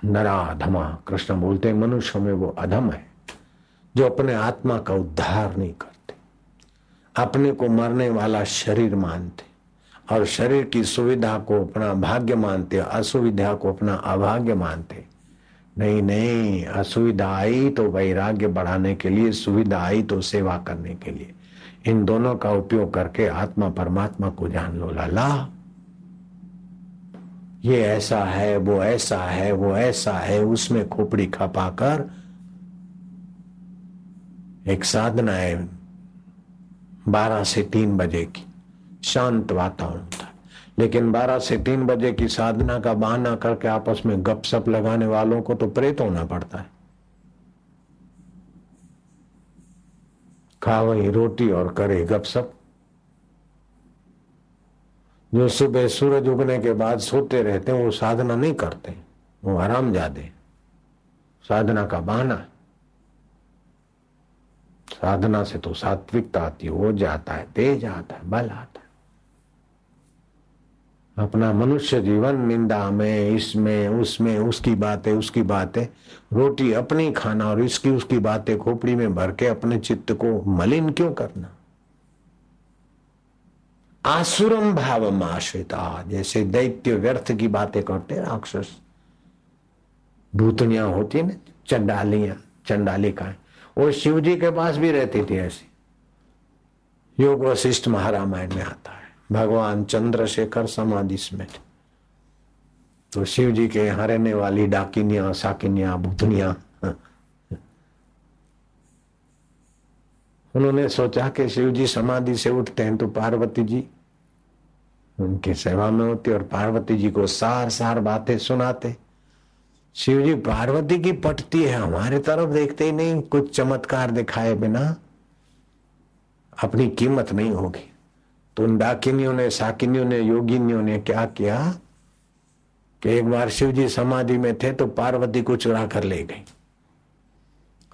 A: नराधमा, कृष्ण बोलते मनुष्य में वो अधम है, जो अपने आत्मा का उद्धार नहीं करते। अपने को मरने वाला शरीर मानते, और शरीर की सुविधा को अपना भाग्य मानते, असुविधा को अपना अभाग्य मानते। नहीं नहीं, असुविधा आई तो वैराग्य बढ़ाने के लिए, सुविधा आई तो सेवा करने के लिए। इन दोनों का उपयोग करके आत्मा परमात्मा को जान लो, लाला। ये ऐसा है, वो ऐसा है, वो ऐसा है, उसमें खोपड़ी खपाकर एक साधना है बारह से तीन बजे की, शांत वातावरण था। लेकिन बारह से तीन बजे की साधना का बहाना करके आपस में गपशप लगाने वालों को तो प्रेत होना पड़ता है। खा वही रोटी और करे गपशप। जो सुबह सूरज उगने के बाद सोते रहते हैं, वो साधना नहीं करते। वो आराम जाते साधना का बहाना साधना से तो सात्विकता आती हो जाता है तेज आता है, बल आता है। अपना मनुष्य जीवन, निंदा में, इसमें, उसमें, उसकी बातें उसकी बातें, रोटी अपनी खाना और इसकी, उसकी बातें खोपड़ी में भर के अपने चित्त को मलिन क्यों करना? आसुरम भाव आश्रिता। जैसे दैत्य व्यर्थ की बातें करते राक्षस। भूतनिया होती है ना, चंडालियाँ चंडालिकाएँ वो शिव जी के पास भी रहती थी ऐसी। योग वशिष्ठ महारामायण में आता है। भगवान चंद्रशेखर समाधि में तो शिव जी के यहाँ रहने वाली डाकिनिया, साकिनिया, भूतनिया उन्होंने सोचा कि शिव जी समाधि से उठते हैं तो पार्वती जी उनकी सेवा में होती और पार्वती जी को सार सार बातें सुनाते। शिव जी, पार्वती की पटती है, हमारे तरफ़ देखते ही नहीं, कुछ चमत्कार दिखाए बिना। अपनी कीमत नहीं होगी। तो उन डाकिनियों ने साकिनियों ने, योगिनियों ने क्या किया? कि एक बार शिव जी समाधि में थे तो पार्वती को चुरा कर ले गई।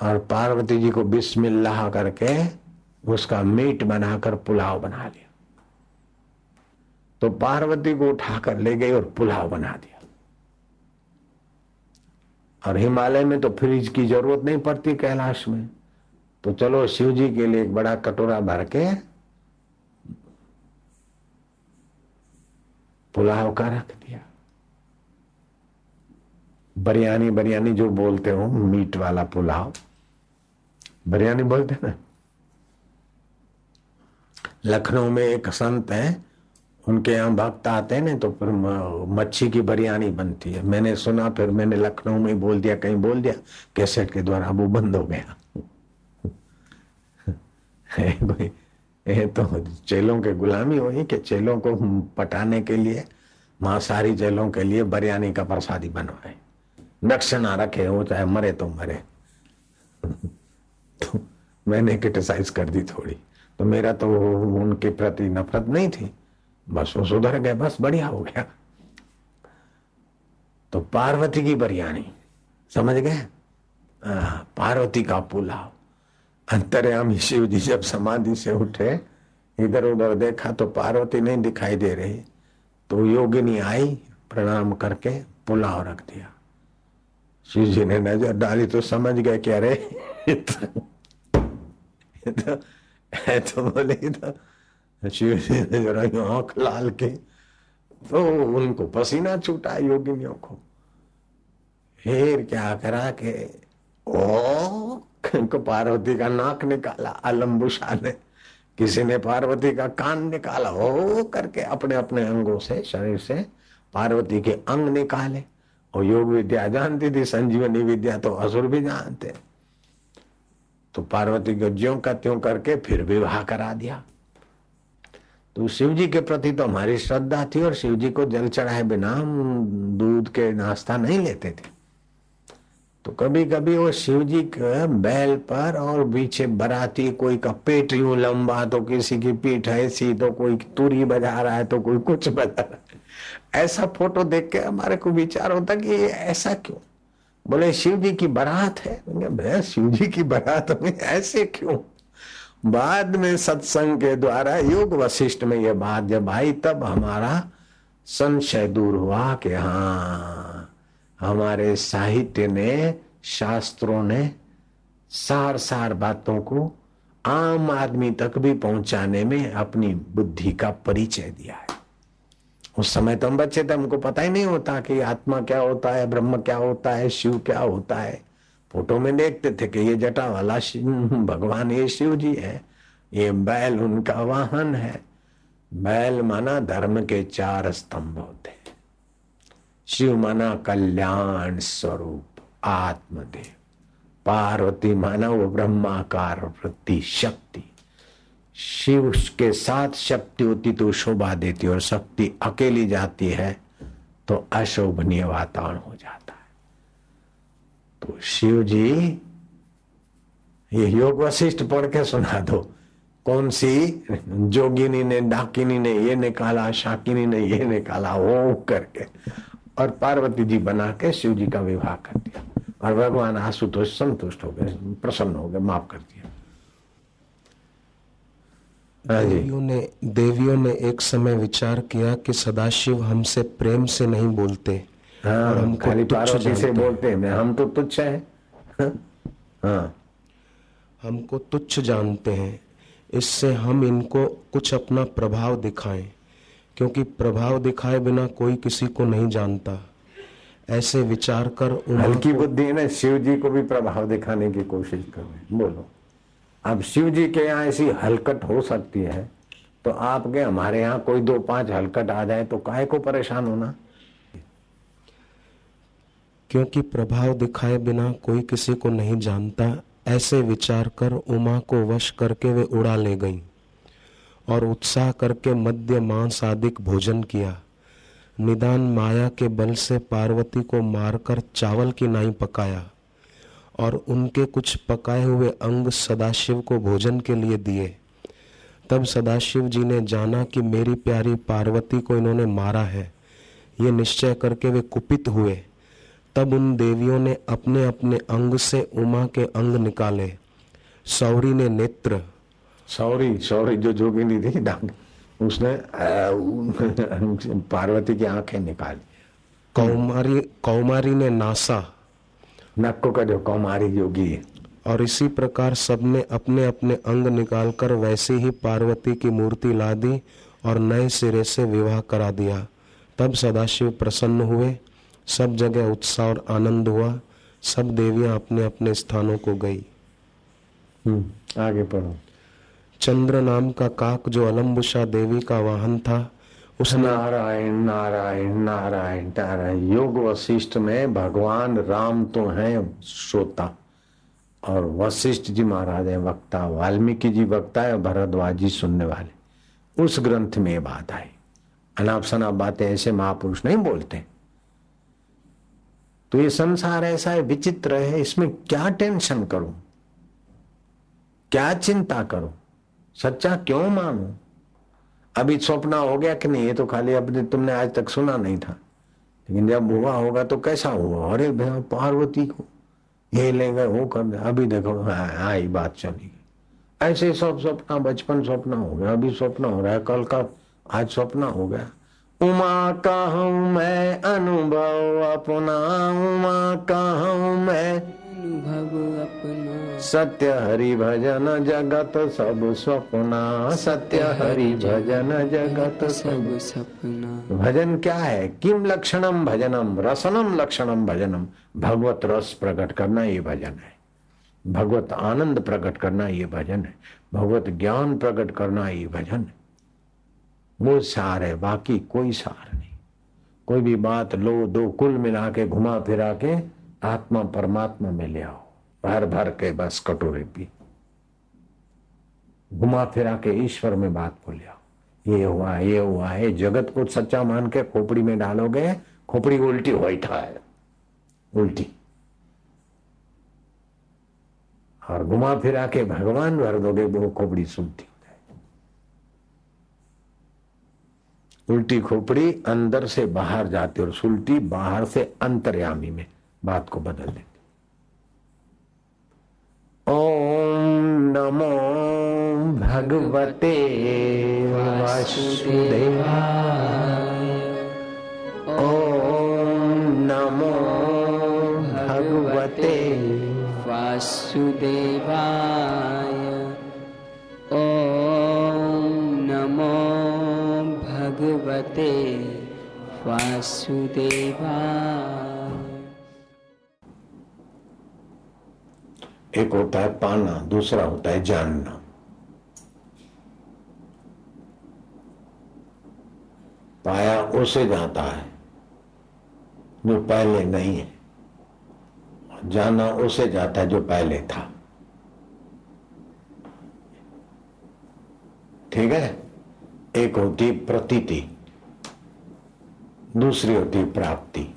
A: और पार्वती जी को बिस्मिल्लाह करके उसका मीट बनाकर पुलाव बना लिया। तो पार्वती को उठाकर ले गई और पुलाव बना दिया। और हिमालय में तो फ्रिज की ज़रूरत नहीं पड़ती कैलाश में। तो चलो शिव जी के लिए एक बड़ा कटोरा भर के पुलाव का रख दिया। बिरयानी बिरयानी जो बोलते हो, मीट वाला पुलाव। बिरयानी बोलते ना? लखनऊ में एक संत है उनके यहाँ भक्त आते हैं ना तो फिर मच्छी की बिरयानी बनती है। मैंने सुना, फिर मैंने लखनऊ में बोल दिया, कहीं बोल दिया, कैसेट के द्वारा वो बंद हो गया। ये तो चेलों के गुलामी हुई कि चेलों को पटाने के लिए, मांसाहारी चेलों के लिए बिरयानी का प्रसादी बनवाए। नक्शना रखे हो चाहे मरे तो मरे। तो मैंने क्रिटिसाइज कर दी थोड़ी। तो मेरा तो उनके प्रति नफरत नहीं थी। बस वो सुधर गए बस बढ़िया हो गया। तो पार्वती की बिरयानी समझ गए? पार्वती का पुलाव। अंतर्यामी शिव जी जब समाधि से उठे इधर उधर देखा तो पार्वती नहीं दिखाई दे रही। तो योगिनी आई प्रणाम करके पुलाव रख दिया। शिव जी ने नज़र डाली तो समझ गए कि अरे तो, तो, तो बोले तो शिव जी आँख लाल के। तो उनको पसीना छूटा योगिनियों को। फिर क्या करा के ओ को पार्वती का नाक निकाला अलम्बुषा ने। किसी ने पार्वती का कान निकाला हो करके अपने अपने अंगों से, शरीर से पार्वती के अंग निकाले। और योग विद्या जानती थी, संजीवनी विद्या तो असुर भी जानते। तो पार्वती को ज्यो का त्यों करके फिर विवाह करा दिया। तो शिव जी के प्रति तो हमारी श्रद्धा थी और शिव जी को जल चढ़ाए बिना हम दूध के नाश्ता नहीं लेते थे। तो कभी कभी वो शिव जी के बैल पर और पीछे बराती कोई का पेट यूँ लंबा तो किसी की पीठ ऐसी तो कोई तुरी बजा रहा है तो कोई कुछ बजा रहा है। ऐसा फ़ोटो देख के हमारे को विचार होता कि ये ऐसा क्यों? बोले शिव जी की बारात है। शिव जी की बारात में ऐसे क्यों बाद में सत्संग के द्वारा योग वशिष्ठ में यह बात जब आई, तब हमारा संशय दूर हुआ कि हाँ हमारे साहित्य ने, शास्त्रों ने सार सार बातों को आम आदमी तक भी पहुँचाने में अपनी बुद्धि का परिचय दिया है। उस समय तो हम बच्चे थे, हमको पता ही नहीं होता कि आत्मा क्या होता है, ब्रह्म क्या होता है, शिव क्या होता है। फ़ोटो में देखते थे कि ये जटा वाला भगवान ये शिव जी है। ये बैल उनका वाहन है। बैल माना धर्म के चार स्तंभ होते शिव माना कल्याण स्वरूप, आत्मदेव। पार्वती माना वो ब्रह्माकार वृत्ति, शक्ति। शिव के साथ शक्ति होती तो शोभा देती और शक्ति अकेली जाती है तो अशोभनीय वातावरण हो है। तो शिव जी ये योग वशिष्ठ पढ़ के सुना दो। कौन सी? जोगिनी ने, डाकिनी ने, ये निकाला, शाकिनी ने, ये निकाला, वो करके। और पार्वती जी बना के शिव जी का विवाह कर दिया। और भगवान आशुतोष संतुष्ट हो गए, प्रसन्न हो गए, माफ़ कर दिया।
B: देवियों ने देवियों ने एक समय विचार किया कि सदाशिव हमसे प्रेम से नहीं बोलते।
A: हाँ, और हमको खाली पार्वती से बोलते हैं। हम तो तुच्छ है। हाँ।
B: हमको तुच्छ जानते हैं। इससे हम इनको कुछ अपना प्रभाव दिखाएँ क्योंकि प्रभाव दिखाए बिना कोई किसी को नहीं जानता। ऐसे विचार कर
A: हल्की बुद्धि है ना शिव जी को भी प्रभाव दिखाने की कोशिश कर रहे बोलो। अब शिव जी के यहाँ ऐसी हलकट हो सकती है तो आपके हमारे यहाँ कोई दो पाँच हलकट आ जाए तो काय को परेशान होना?
B: क्योंकि प्रभाव दिखाए बिना कोई किसी को नहीं जानता, ऐसे विचार कर उमा को वश करके वे उड़ा ले गई और उत्साह करके मध्य मांस आदिक भोजन किया। निदान माया के बल से पार्वती को मारकर चावल की नाई पकाया और उनके कुछ पकाए हुए अंग सदाशिव को भोजन के लिए दिए। तब सदाशिव जी ने जाना कि मेरी प्यारी पार्वती को इन्होंने मारा है। ये निश्चय करके वे कुपित हुए। तब उन देवियों ने अपने अपने अंग से उमा के अंग निकाले। सौरी ने नेत्र।
A: सौरी सौरी जो जोगिनी थी डांग। उसने पार्वती की आँखें निकाली।
B: कौमारी कौमारी ने नासा।
A: नक्को का जो कौमारी योगी। है
B: और इसी प्रकार सबने अपने अपने अंग निकालकर वैसे ही पार्वती की मूर्ति ला दी और नए सिरे से विवाह करा दिया। तब सदाशिव प्रसन्न हुए। सब जगह उत्साह और आनंद हुआ। सब देवियाँ अपने अपने स्थानों को गई।
A: हम्म, आगे पढ़ो।
B: चंद्र नाम का काक जो अलम्बुषा देवी का वाहन था
A: उसने नारायण नारायण नारायण नारायण। योग वशिष्ठ में भगवान राम तो हैं श्रोता। और वशिष्ठ जी महाराज है वक्ता वाल्मीकि जी वक्ता है भरद्वाज जी सुनने वाले। उस ग्रंथ में ये बात आई। अनाप शनाप बातें ऐसे महापुरुष नहीं बोलते। तो ये संसार ऐसा है विचित्र है इसमें क्या टेंशन करो? क्या चिंता करो? सच्चा क्यों मानो? अभी स्वप्न हो गया कि नहीं ये तो खाली अब तुमने आज तक सुना नहीं था। लेकिन जब हुआ होगा तो कैसा हुआ? अरे भैया पार्वती को ये ले गए वो कर दे। अभी देखो हाँ, हाँ बात चली। गई ऐसे सब सपना बचपन सपना हो गया अभी स्वप्न हो रहा है कल का आज स्वप्न हो गया। उमा का हूँ मैं अनुभव अपना उमा का हूँ मैं अनुभव अपना। सत्य हरि भजन जगत सब सपना सत्य हरि भजन जगत सब सपना। भजन क्या है? किम लक्षणम भजनम? रसनम लक्षणम भजनम? भगवत रस प्रकट करना ये भजन है। भगवत आनंद प्रकट करना ये भजन है। भगवत ज्ञान प्रकट करना ये भजन है। वो सार है, बाकी कोई सार नहीं। कोई भी बात लो, दो, कुल मिला के घुमा फिरा के आत्मा परमात्मा में ले आओ। भर भर के बस कटोरे पी। घुमा फिरा के ईश्वर में बात को ले आओ। ये हुआ ये हुआ है जगत को सच्चा मान के खोपड़ी में डालोगे, खोपड़ी उल्टी हो है उल्टी। और घुमा फिरा के भगवान भर दोगे, वो खोपड़ी सुलटी उल्टी खोपड़ी अंदर से बाहर जाती और सुलटी बाहर से अंतर्यामी में बात को बदल देती ओम नमो भगवते वासुदेवाय। ओम नमो भगवते
C: वासुदेवाय। भगवते वासुदेवाय
A: एक होता है पाना दूसरा होता है जानना। पाया उसे जाता है, जो पहले नहीं है। जाना उसे जाता है जो पहले था। ठीक है? एक होती प्रतीति। दूसरी होती है प्राप्ति।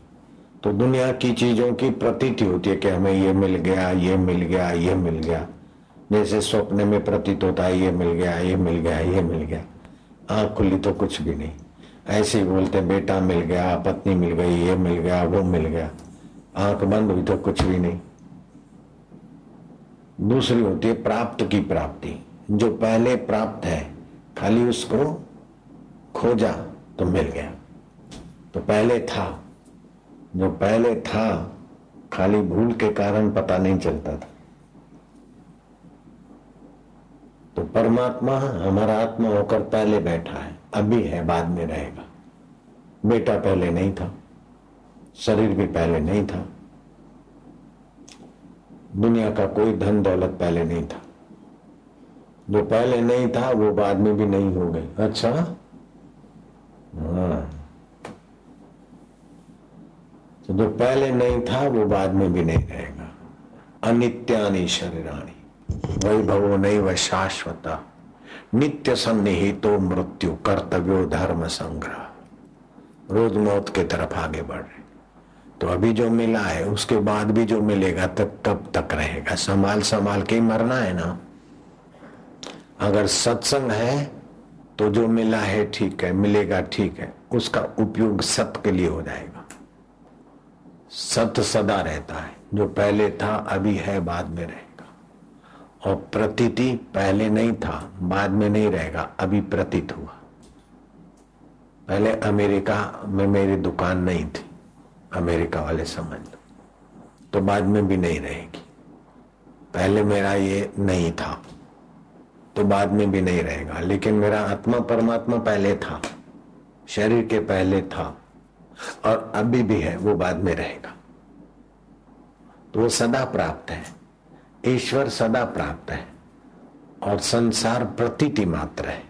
A: तो दुनिया की चीज़ों की प्रतीति होती है कि हमें ये मिल गया, ये मिल गया, ये मिल गया। जैसे स्वप्न में प्रतीत होता है, ये मिल गया, ये मिल गया, ये मिल गया। आँख खुली तो कुछ भी नहीं। ऐसे ही बोलते बेटा मिल गया, पत्नी मिल गई, ये मिल गया, वो मिल गया। आँख बंद हुई तो कुछ भी नहीं। दूसरी होती है प्राप्त की प्राप्ति। जो पहले प्राप्त है, खाली उसको खोजा तो मिल गया। तो पहले था। जो पहले था, खाली भूल के कारण पता नहीं चलता था। तो परमात्मा हमारा आत्मा होकर पहले बैठा है, अभी है, बाद में रहेगा। बेटा पहले नहीं था, शरीर भी पहले नहीं था, दुनिया का कोई धन दौलत पहले नहीं था। जो पहले नहीं था, वो बाद में भी नहीं हो गई। अच्छा? हाँ। तो जो पहले नहीं था, वो बाद में भी नहीं रहेगा। अनित्यानि शरीराणी। वैभवो नहीं व शाश्वता। नित्य सन्निहितो मृत्यु, कर्तव्यो धर्म संग्रह। रोज मौत के तरफ़ आगे बढ़ रहे। तो अभी जो मिला है, उसके बाद भी जो मिलेगा तब तब तक रहेगा। संभाल संभाल के मरना है ना। अगर सत्संग है तो जो मिला है ठीक है, मिलेगा ठीक है। उसका उपयोग सत्य के लिए हो जाएगा। सत्य सदा रहता है। जो पहले था, अभी है, बाद में रहेगा। और प्रतीति पहले नहीं था, बाद में नहीं रहेगा, अभी प्रतीत हुआ। पहले अमेरिका में मेरी दुकान नहीं थी। अमेरिका वाले समझ लो। तो बाद में भी नहीं रहेगी। पहले मेरा ये नहीं था। तो बाद में भी नहीं रहेगा। लेकिन मेरा आत्मा परमात्मा पहले था। शरीर के पहले था। और अभी भी है, वो बाद में रहेगा। तो वो सदा प्राप्त है। ईश्वर सदा प्राप्त है। और संसार प्रतीति मात्र है।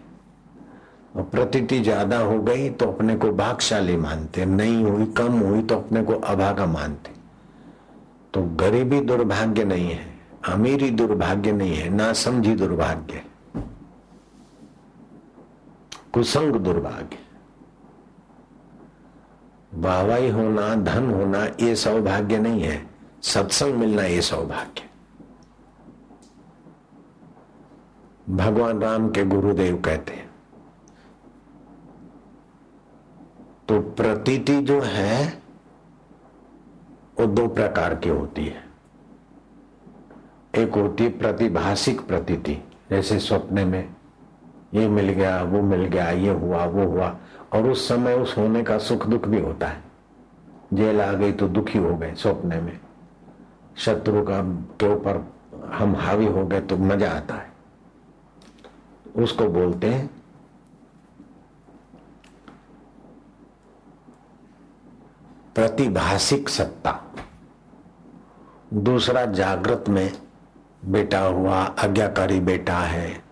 A: और प्रतीति ज़्यादा हो गई तो अपने को भागशाली मानते नहीं हुई, कम हुई तो अपने को अभागा मानते तो गरीबी दुर्भाग्य नहीं है, अमीरी दुर्भाग्य नहीं है ना समझी दुर्भाग्य कुसंग दुर्भाग्य। वाहवाही होना, धन होना, ये सौभाग्य नहीं है। सत्संग मिलना ये सौभाग्य। भगवान राम के गुरुदेव कहते हैं। तो प्रतीति जो है, वो दो प्रकार की होती है। एक होती है प्रतिभाषिक प्रतीति, जैसे सपने में ये मिल गया, वो मिल गया, ये हुआ, वो हुआ। और उस समय उस होने का सुख दुख भी होता है। जेल आ गई तो दुखी हो गए सपने में। शत्रु का के ऊपर हम हावी हो गए तो मज़ा आता है। उसको बोलते हैं, प्रतिभाषिक सत्ता। दूसरा जागृत में बेटा हुआ, आज्ञाकारी बेटा है।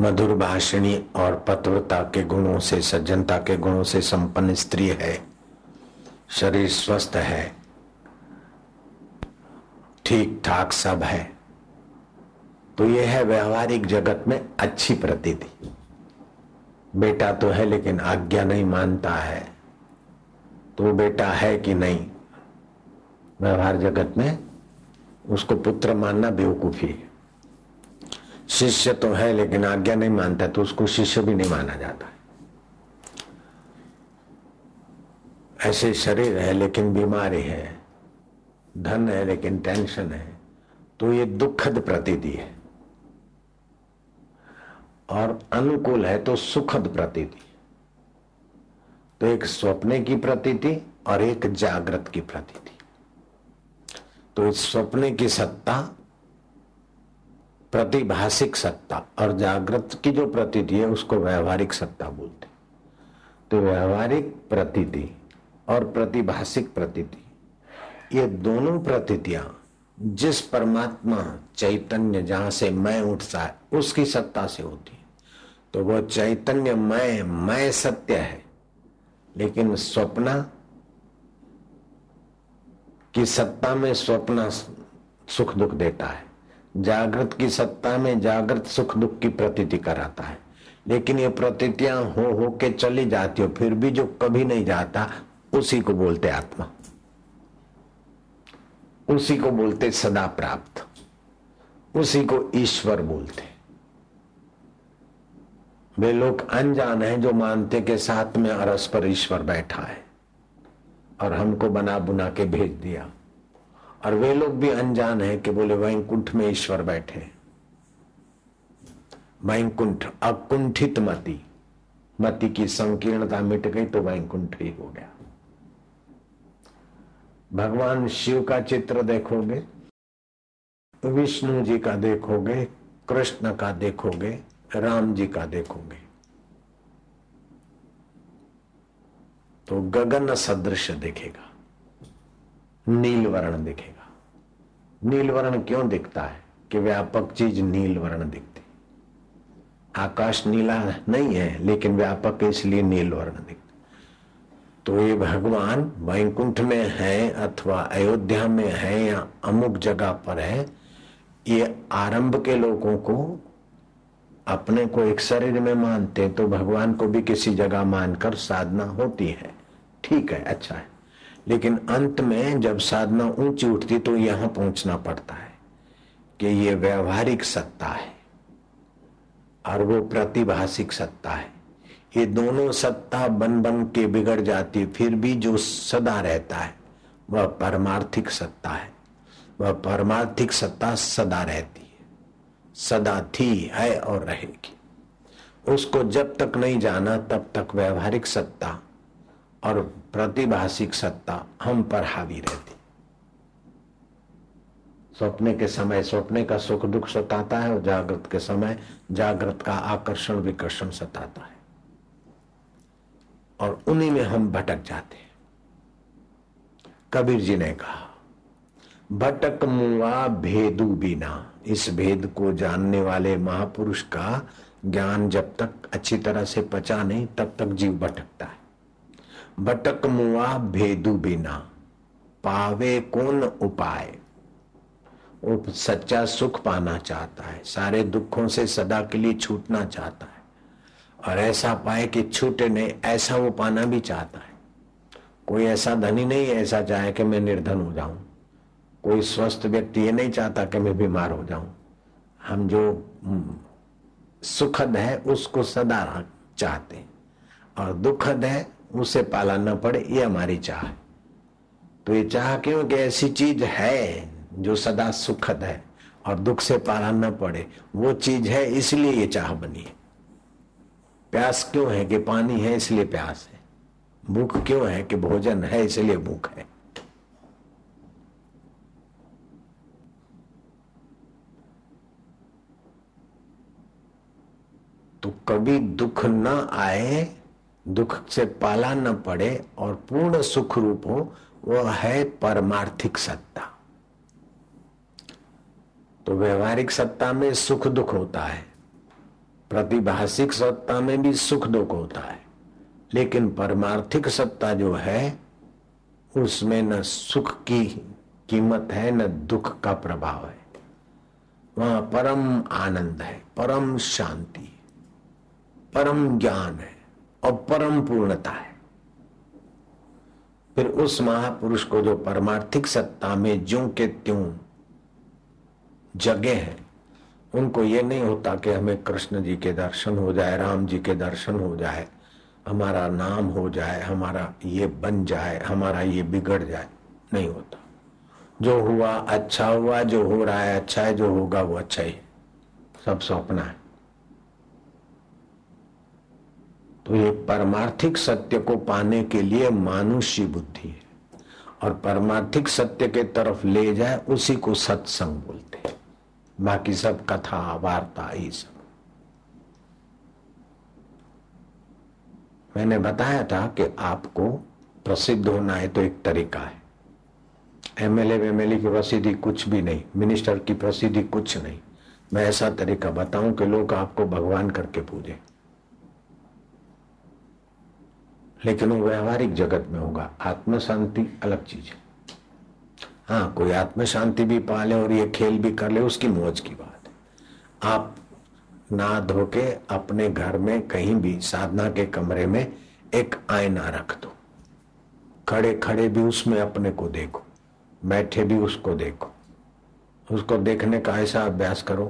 A: मधुर भाषणी और पतवता के गुणों से, सज्जनता के गुणों से संपन्न स्त्री है। शरीर स्वस्थ है। ठीक ठाक सब है। तो यह है व्यवहारिक जगत में अच्छी प्रतीति। बेटा तो है लेकिन आज्ञा नहीं मानता है। तो बेटा है कि नहीं? व्यवहार जगत में उसको पुत्र मानना बेवकूफ़ी है। शिष्य तो है, लेकिन आज्ञा नहीं मानता तो उसको शिष्य भी नहीं माना जाता। ऐसे शरीर है, लेकिन बीमारी है, धन है, लेकिन टेंशन है तो ये दुखद प्रतीति है। और अनुकूल है तो सुखद प्रतीति। तो एक स्वप्ने की प्रतीति और एक जागृत की प्रतीति। तो इस स्वप्ने की सत्ता प्रतिभाषिक सत्ता और जागृत की जो प्रतीति है, उसको व्यवहारिक सत्ता बोलते तो व्यवहारिक प्रतीति और प्रतिभाषिक प्रतीति, ये दोनों प्रतीतियाँ जिस परमात्मा चैतन्य जहाँ से मैं उठता है, उसकी सत्ता से होती है। तो वो चैतन्य मैं मैं सत्य है, लेकिन स्वप्न की सत्ता में स्वप्न सुख दुख देता है। जागृत की सत्ता में जागृत सुख दुख की प्रतीति कराता है। लेकिन ये प्रतीतियाँ हो हो के चली जाती हो, फिर भी जो कभी नहीं जाता, उसी को बोलते आत्मा। उसी को बोलते सदा प्राप्त। उसी को ईश्वर बोलते। वे लोग अनजान हैं जो मानते के साथ में अरस पर ईश्वर बैठा है और हमको बना बुना के भेज दिया। और वे लोग भी अनजान है कि बोले, वैंकुंठ में ईश्वर बैठे वैकुंठ अकुंठित मति। मति की संकीर्णता मिट गई तो वैकुंठ ही हो गया। भगवान शिव का चित्र देखोगे, विष्णु जी का देखोगे, कृष्ण का देखोगे, राम जी का देखोगे। तो गगन सदृश दिखेगा। नील वर्ण दिखेगा। नील वर्ण क्यों दिखता है कि व्यापक चीज़ नील वर्ण दिखती? आकाश नीला नहीं है, लेकिन व्यापक इसलिए नील वर्ण दिखता। तो ये भगवान वैकुंठ में है अथवा अयोध्या में है या अमुक जगह पर है, ये आरंभ के लोगों को अपने को एक शरीर में मानते तो भगवान को भी किसी जगह मानकर साधना होती है। ठीक है अच्छा है। लेकिन अंत में जब साधना ऊँची उठती तो यहाँ पहुँचना पड़ता है कि ये व्यवहारिक सत्ता है और वो प्रतिभाषिक सत्ता है। ये दोनों सत्ता बन बन के बिगड़ जाती, फिर भी जो सदा रहता है, वह परमार्थिक सत्ता है। वह परमार्थिक सत्ता सदा रहती है, सदा थी, है और रहेगी। उसको जब तक नहीं जाना, तब तक व्यवहारिक सत्ता और प्रतिभाषिक सत्ता हम पर हावी रहती। सपने के समय सपने का सुख दुख सताता है और जागृत के समय जागृत का आकर्षण विकर्षण सताता है। और उन्हीं में हम भटक जाते हैं। कबीर जी ने कहा, भटक मुआ भेदु बिना। इस भेद को जानने वाले महापुरुष का ज्ञान जब तक अच्छी तरह से पचा नहीं, तब तक जीव भटकता है। भटक मुआ भेदू बिना। पावे कौन उपाय? वो सच्चा सुख पाना चाहता है, सारे दुखों से सदा के लिए छूटना चाहता है। और ऐसा पाए कि छूटे नहीं, ऐसा वो पाना भी चाहता है। कोई ऐसा धनी नहीं, ऐसा चाहे कि मैं निर्धन हो जाऊँ। कोई स्वस्थ व्यक्ति ये नहीं चाहता कि मैं बीमार हो जाऊँ। हम जो सुखद है, उसको सदा चाहते हैं। और दुखद है उसे पाला न पड़े, ये हमारी चाह है। तो ये चाह क्यों कि ऐसी चीज़ है जो सदा सुखद है और दुख से पाला न पड़े, वो चीज़ है, इसलिए ये चाह बनी है। प्यास क्यों है कि पानी है, इसलिए प्यास है। भूख क्यों है कि भोजन है, इसलिए भूख है। तो कभी दुख ना आए दुख से पाला न पड़े और पूर्ण सुख रूप हो, वह है परमार्थिक सत्ता। तो व्यवहारिक सत्ता में सुख दुख होता है प्रतिभाषिक सत्ता में भी सुख दुख होता है। लेकिन परमार्थिक सत्ता जो है, उसमें न सुख की कीमत है, न दुख का प्रभाव है। वहाँ परम आनंद है, परम शांति, परम ज्ञान है। और परम पूर्णता है। फिर उस महापुरुष को जो परमार्थिक सत्ता में ज्यो के त्यों जगह है, उनको ये नहीं होता कि हमें कृष्ण जी के दर्शन हो जाए, राम जी के दर्शन हो जाए, हमारा नाम हो जाए, हमारा ये बन जाए, हमारा ये बिगड़ जाए। नहीं होता। जो हुआ अच्छा हुआ, जो हो रहा है अच्छा है, जो होगा वो अच्छा ही। सब सपना है। तो ये परमार्थिक सत्य को पाने के लिए मानुष्य बुद्धि है। और परमार्थिक सत्य के तरफ़ ले जाए, उसी को सत्संग बोलते हैं। बाकी सब कथा, वार्ता, ये सब। मैंने बताया था कि आपको प्रसिद्ध होना है तो एक तरीका है। एमएलए एमएलए की प्रसिद्धि कुछ भी नहीं, मिनिस्टर की प्रसिद्धि कुछ नहीं। मैं ऐसा तरीका बताऊँ कि लोग आपको भगवान करके पूजे। लेकिन वो व्यवहारिक जगत में होगा। आत्म शांति अलग चीज़ है। हाँ कोई आत्म शांति भी पाले और ये खेल भी कर ले, उसकी मौज की बात है। आप ना धो के अपने घर में कहीं भी साधना के कमरे में एक आईना रख दो। खड़े खड़े भी उसमें अपने को देखो, बैठे भी उसको देखो। उसको देखने का ऐसा अभ्यास करो,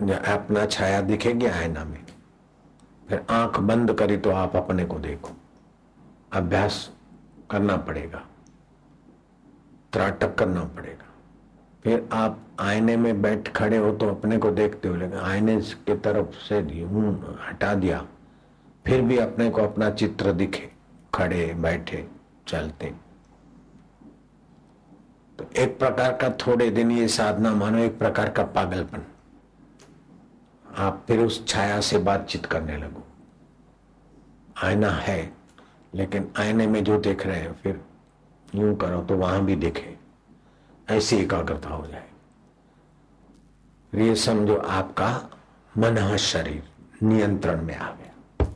A: अपना छाया दिखेगी आईना में। फिर आँख बंद करी तो आप अपने को देखो। अभ्यास करना पड़ेगा। त्राटक करना पड़ेगा। फिर आप आईने में बैठ खड़े हो तो अपने को देखते हो, लेकिन आईने के तरफ़ से हटा दिया, फिर भी अपने को अपना चित्र दिखे, खड़े, बैठे, चलते। तो एक प्रकार का थोड़े दिन ये साधना मानो, एक प्रकार का पागलपन। आप फिर उस छाया से बातचीत करने लगो। आईना है, लेकिन आईने में जो देख रहे हैं, फिर यूँ करो तो वहाँ भी देखे। ऐसी एकाग्रता हो जाए। ये समझो आपका मन शरीर नियंत्रण में आ गया।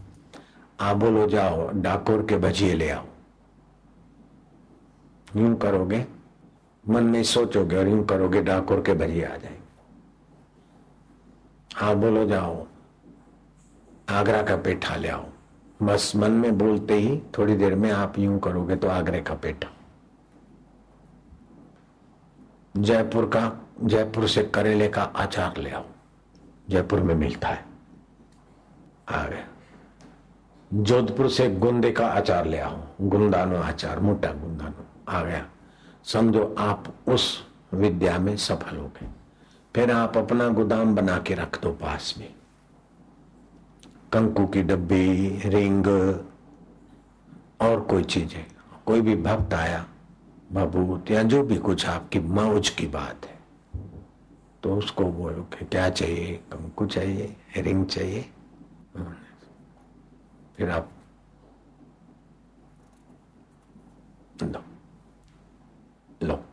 A: आप बोलो, जाओ, डाकोर के भजिए ले आओ। यूँ करोगे, मन में सोचोगे और यूँ करोगे, डाकोर के भजिए आ जाएँगे। आप बोलो जाओ। आगरा का पेठा ले आओ। बस मन में बोलते ही थोड़ी देर में आप यूँ करोगे तो आगरे का पेठा। जयपुर का, जयपुर से करेले का आचार ले आओ। जयपुर में मिलता है। आ गया। जोधपुर से गुंदे का आचार ले आओ। गुंदानो आचार मोटा गुंदानो। आ गया। समझो आप उस विद्या में सफल हो गए। फिर आप अपना गोदाम बना के रख दो पास में। कंकु की डब्बी, रिंग, और कोई चीज़ें। कोई भी भक्त आया, भभूत या जो भी कुछ आपकी मौज की बात है तो उसको बोलो कि क्या चाहिए? कंकु चाहिए? रिंग चाहिए? फिर आप लो लो।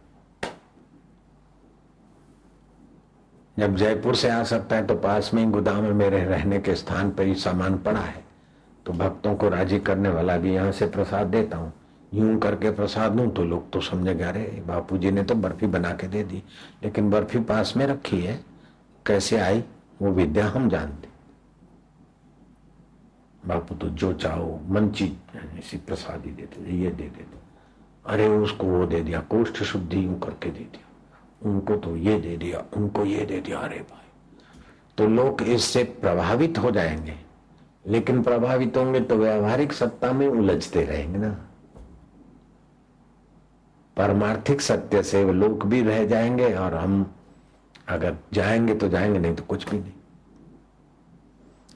A: जब जयपुर से आ सकता है तो पास में ही गोदाम में मेरे रहने के स्थान पर ही सामान पड़ा है। तो भक्तों को राज़ी करने वाला भी यहाँ से प्रसाद देता हूँ। यूँ करके प्रसाद दूँ तो लोग तो समझेगा अरे बापू जी ने तो बर्फ़ी बना के दे दी, लेकिन बर्फ़ी पास में रखी है। कैसे आई? वो विद्या हम जानते। बापू तो जो चाहो, मन चीज़ इसी प्रसाद ही देते ये दे देते। अरे, उसको वो दे दिया, कोष्ठ शुद्धि यूँ करके दे दिया। उनको तो ये दे दिया, उनको ये दे दिया, अरे भाई। तो लोग इससे प्रभावित हो जाएँगे। लेकिन प्रभावित होंगे तो व्यवहारिक सत्ता में उलझते रहेंगे ना। परमार्थिक सत्य से लोग भी रह जाएँगे और हम अगर जाएँगे तो जाएँगे, नहीं तो कुछ भी नहीं।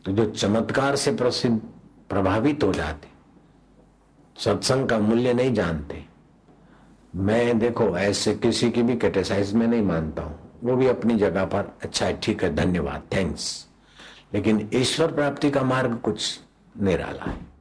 A: तो जो चमत्कार से प्रसिद्ध, प्रभावित हो जाते, सत्संग का मूल्य नहीं जानते मैं देखो, ऐसे किसी की भी कैटेसाइज में नहीं मानता हूँ। वो भी अपनी जगह पर अच्छा है ठीक है, धन्यवाद थैंक्स लेकिन ईश्वर प्राप्ति का मार्ग कुछ निराला है।